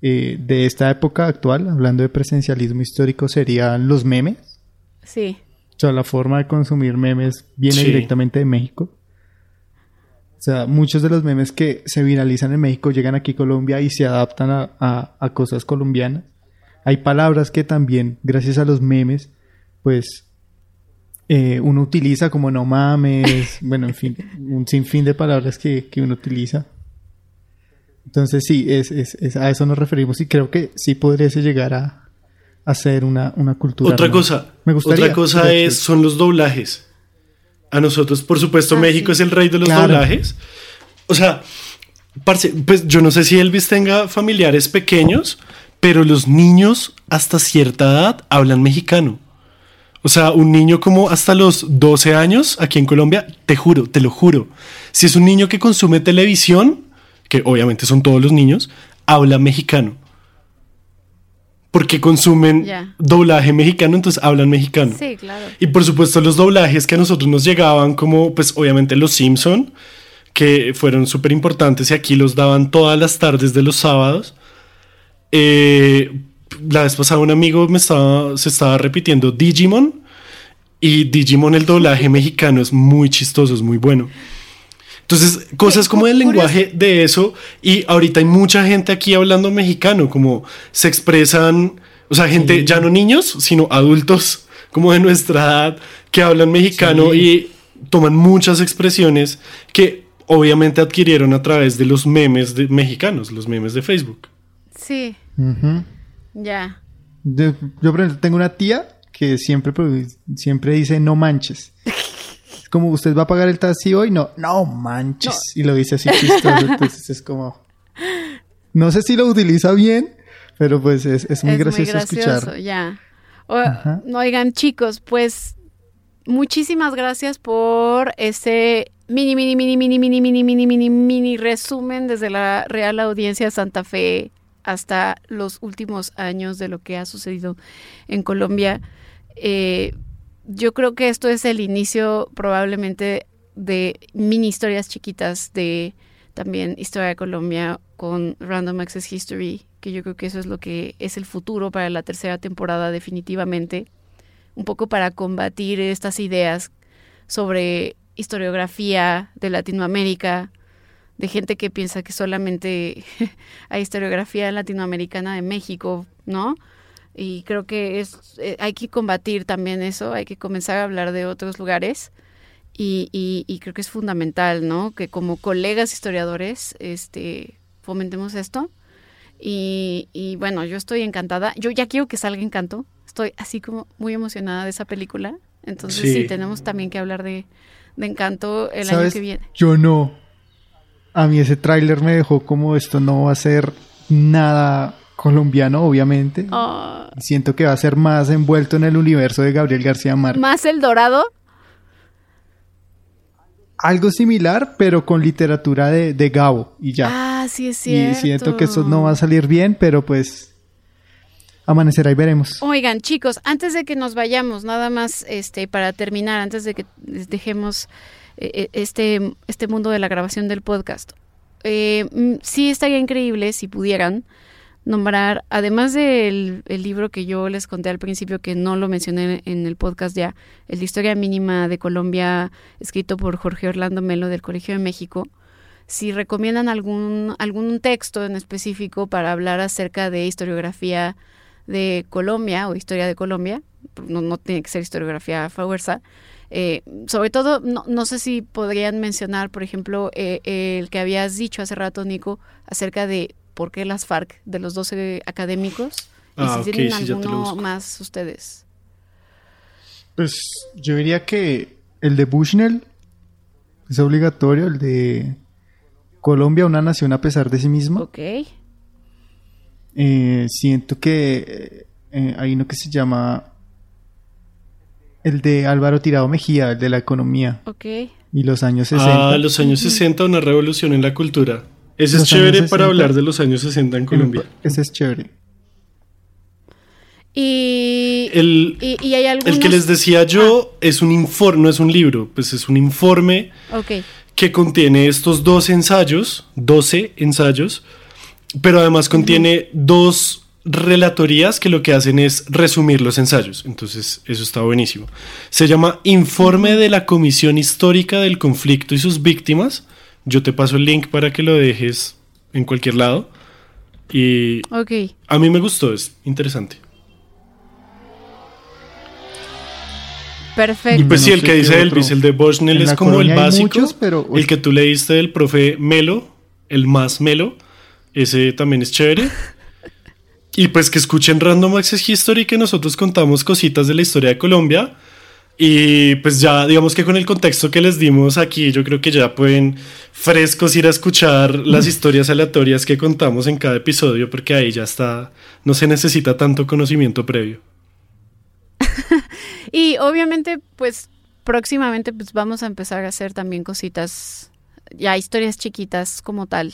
eh, de esta época actual, hablando de presencialismo histórico, serían los memes. Sí. O sea, la forma de consumir memes viene Sí. directamente de México. O sea, muchos de los memes que se viralizan en México llegan aquí a Colombia y se adaptan a, a- a cosas colombianas. Hay palabras que también, gracias a los memes, pues eh, uno utiliza como no mames, bueno, en fin, un sinfín de palabras que, que uno utiliza. Entonces sí, es, es- es- a eso nos referimos y creo que sí podríase llegar a, ser una, una cultura. Otra cosa, Me gustaría. otra cosa es, son los doblajes. A nosotros, por supuesto, Ah, México sí. es el rey de los Claro. doblajes. O sea, parce, pues yo no sé si Elvis tenga familiares pequeños, pero los niños hasta cierta edad hablan mexicano. O sea, un niño como hasta los 12 años aquí en Colombia, te juro, te lo juro. Si es un niño que consume televisión, que obviamente son todos los niños, habla mexicano. Porque consumen doblaje mexicano, entonces hablan mexicano. Sí, claro. Y por supuesto los doblajes que a nosotros nos llegaban, como pues obviamente los Simpson, que fueron súper importantes y aquí los daban todas las tardes de los sábados. Eh, la vez pasada un amigo me estaba, se estaba repitiendo Digimon y Digimon el doblaje mexicano es muy chistoso, es muy bueno. Entonces, cosas como el lenguaje de eso, y ahorita hay mucha gente aquí hablando mexicano, como se expresan, o sea, gente, ya no niños, sino adultos como de nuestra edad, que hablan mexicano Sí. y toman muchas expresiones que obviamente adquirieron a través de los memes de mexicanos, los memes de Facebook. Sí, Ujú. ya. Yo, yo, por ejemplo, tengo una tía que siempre, siempre dice no manches. Es como usted va a pagar el taxi hoy, no, no manches. Y lo dice así chistoso. entonces es como. No sé si lo utiliza bien, pero pues es, es muy, es gracioso, muy gracioso escuchar. ya. O- oigan, chicos, pues muchísimas gracias por ese mini, mini, mini, mini, mini, mini, mini, mini, mini resumen desde la Real Audiencia Santa Fe hasta los últimos años de lo que ha sucedido en Colombia. Eh, yo creo que esto es el inicio probablemente de mini historias chiquitas de también Historia de Colombia con Random Access History, que yo creo que eso es lo que es el futuro para la tercera temporada definitivamente, un poco para combatir estas ideas sobre historiografía de Latinoamérica, de gente que piensa que solamente hay historiografía latinoamericana de México, ¿no? Y creo que es eh, hay que combatir también eso, hay que comenzar a hablar de otros lugares y, y, y creo que es fundamental, ¿no? Que como colegas historiadores, este, fomentemos esto. Y, y bueno, yo estoy encantada. Yo ya quiero que salga Encanto. Estoy así como muy emocionada de esa película. Entonces sí, Sí. tenemos también que hablar de, de Encanto el año que viene. Yo no. A mí ese tráiler me dejó como esto no va a ser nada colombiano, obviamente. Ah, Siento que va a ser más envuelto en el universo de Gabriel García Márquez. más El Dorado. Algo similar, pero con literatura de, de Gabo y ya. Ah, sí es cierto. y siento que eso no va a salir bien, pero pues amanecerá y veremos. Oigan, chicos, antes de que nos vayamos, nada más este para terminar, antes de que dejemos este, este mundo de la grabación del podcast. Eh, mm, sí estaría increíble si pudieran nombrar, además del el libro que yo les conté al principio, que no lo mencioné en el podcast ya, el de Historia Mínima de Colombia, escrito por Jorge Orlando Melo del Colegio de México, si recomiendan algún, algún texto en específico para hablar acerca de historiografía de Colombia o historia de Colombia, no, no tiene que ser historiografía a fuerza. Eh, sobre todo, no, no sé si podrían mencionar, por ejemplo, eh, el que habías dicho hace rato, Nico, acerca de por qué las FARC, de los 12 académicos, Ah, y si ok, tienen sí, alguno más ustedes. Pues yo diría que el de Bushnell es obligatorio, el de Colombia, una nación a pesar de sí misma. Ok. Eh, siento que eh, hay uno que se llama el de Álvaro Tirado Mejía, el de la economía Ok. y los años 60. Ah, los años 60, una revolución en la cultura. Ese Los es chévere para 60. hablar de los años 60 en Colombia. Ese es chévere. Y, El, y, y hay algunos... el que les decía yo es un informe, no es un libro, pues es un informe Ok. que contiene estos dos ensayos, 12 ensayos, pero además contiene dos relatorías que lo que hacen es resumir los ensayos. Entonces, eso está buenísimo. Se llama Informe de la Comisión Histórica del Conflicto y sus Víctimas. Yo te paso el link para que lo dejes en cualquier lado. Y a mí me gustó, es interesante. Perfecto. Y pues sí, el que dice. Elvis, el de Bushnell En es como el básico. muchos, pero- El que tú leíste del profe Melo, el más Melo, ese también es chévere. Y pues que escuchen Random Access History, que nosotros contamos cositas de la historia de Colombia. Y pues ya, digamos que con el contexto que les dimos aquí, yo creo que ya pueden frescos ir a escuchar las historias aleatorias que contamos en cada episodio, porque ahí ya está, no se necesita tanto conocimiento previo. Y obviamente, pues próximamente pues vamos a empezar a hacer también cositas, ya historias chiquitas como tal.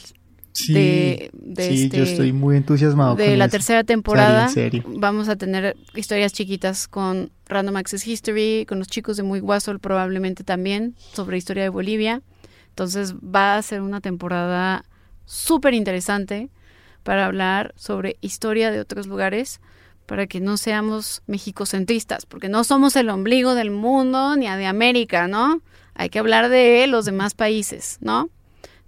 Sí, de, de sí, este- yo estoy muy entusiasmado de con la eso. tercera temporada. Serio, serio. Vamos a tener historias chiquitas con Random Access History, con los chicos de Muy Guasol probablemente también, sobre historia de Bolivia. Entonces va a ser una temporada súper interesante para hablar sobre historia de otros lugares, para que no seamos mexicocentristas, porque no somos el ombligo del mundo ni de América, ¿no? Hay que hablar de los demás países, ¿no?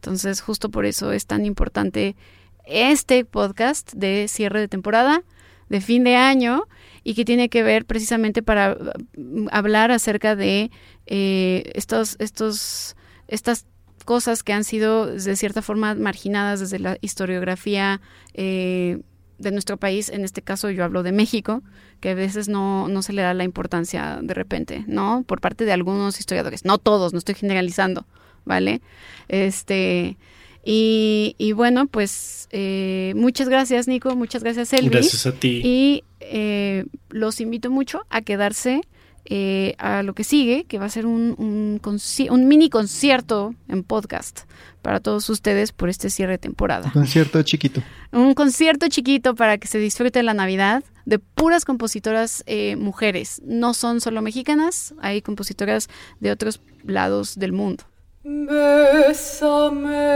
Entonces, justo por eso es tan importante este podcast de cierre de temporada, de fin de año, y que tiene que ver precisamente para mm, hablar acerca de eh, estos, estos, estas cosas que han sido de cierta forma marginadas desde la historiografía eh, de nuestro país, en este caso yo hablo de México, que a veces no, no se le da la importancia de repente, ¿no? Por parte de algunos historiadores, no todos, no estoy generalizando, ¿vale? Este, y, y bueno, pues eh, muchas gracias Nico, muchas gracias Elvis. Gracias a ti. Y eh, los invito mucho a quedarse eh, a lo que sigue, que va a ser un, un, un, mini concierto en podcast para todos ustedes por este cierre de temporada. Un concierto chiquito. Un concierto chiquito para que se disfrute la Navidad de puras compositoras eh, mujeres. No son solo mexicanas, hay compositoras de otros lados del mundo. Bésame,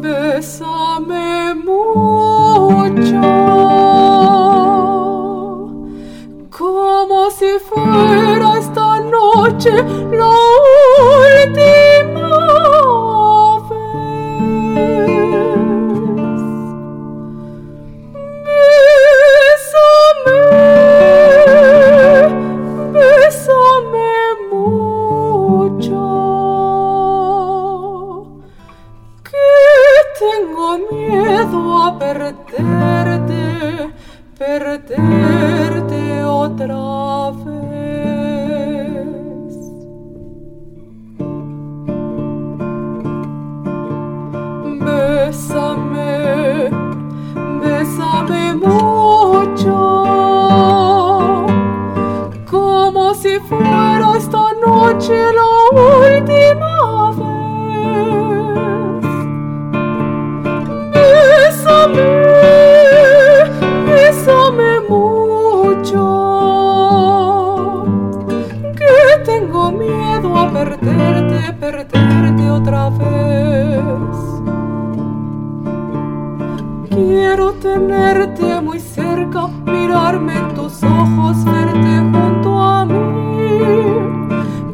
bésame mucho. como si fuera esta noche la última miedo a perderte, perderte otra vez. Bésame, bésame mucho, como si fuera esta noche la última perderte, perderte otra vez. Quiero tenerte muy cerca, mirarme en tus ojos, verte junto a mí.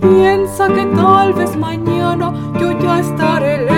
Piensa que tal vez mañana yo ya estaré lejos,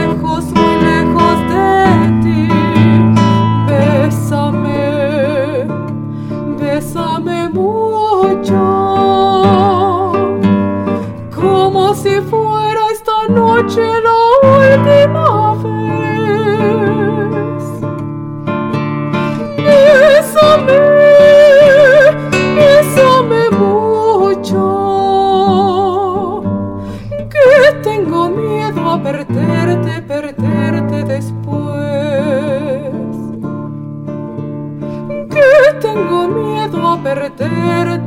miedo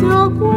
哥哥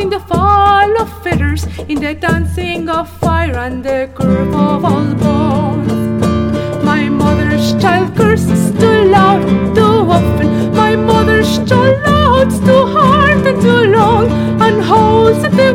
in the fall of feathers, in the dancing of fire and the curve of all bones. My mother's child curses too loud, too often. My mother's child louds too hard and too long, and howls at the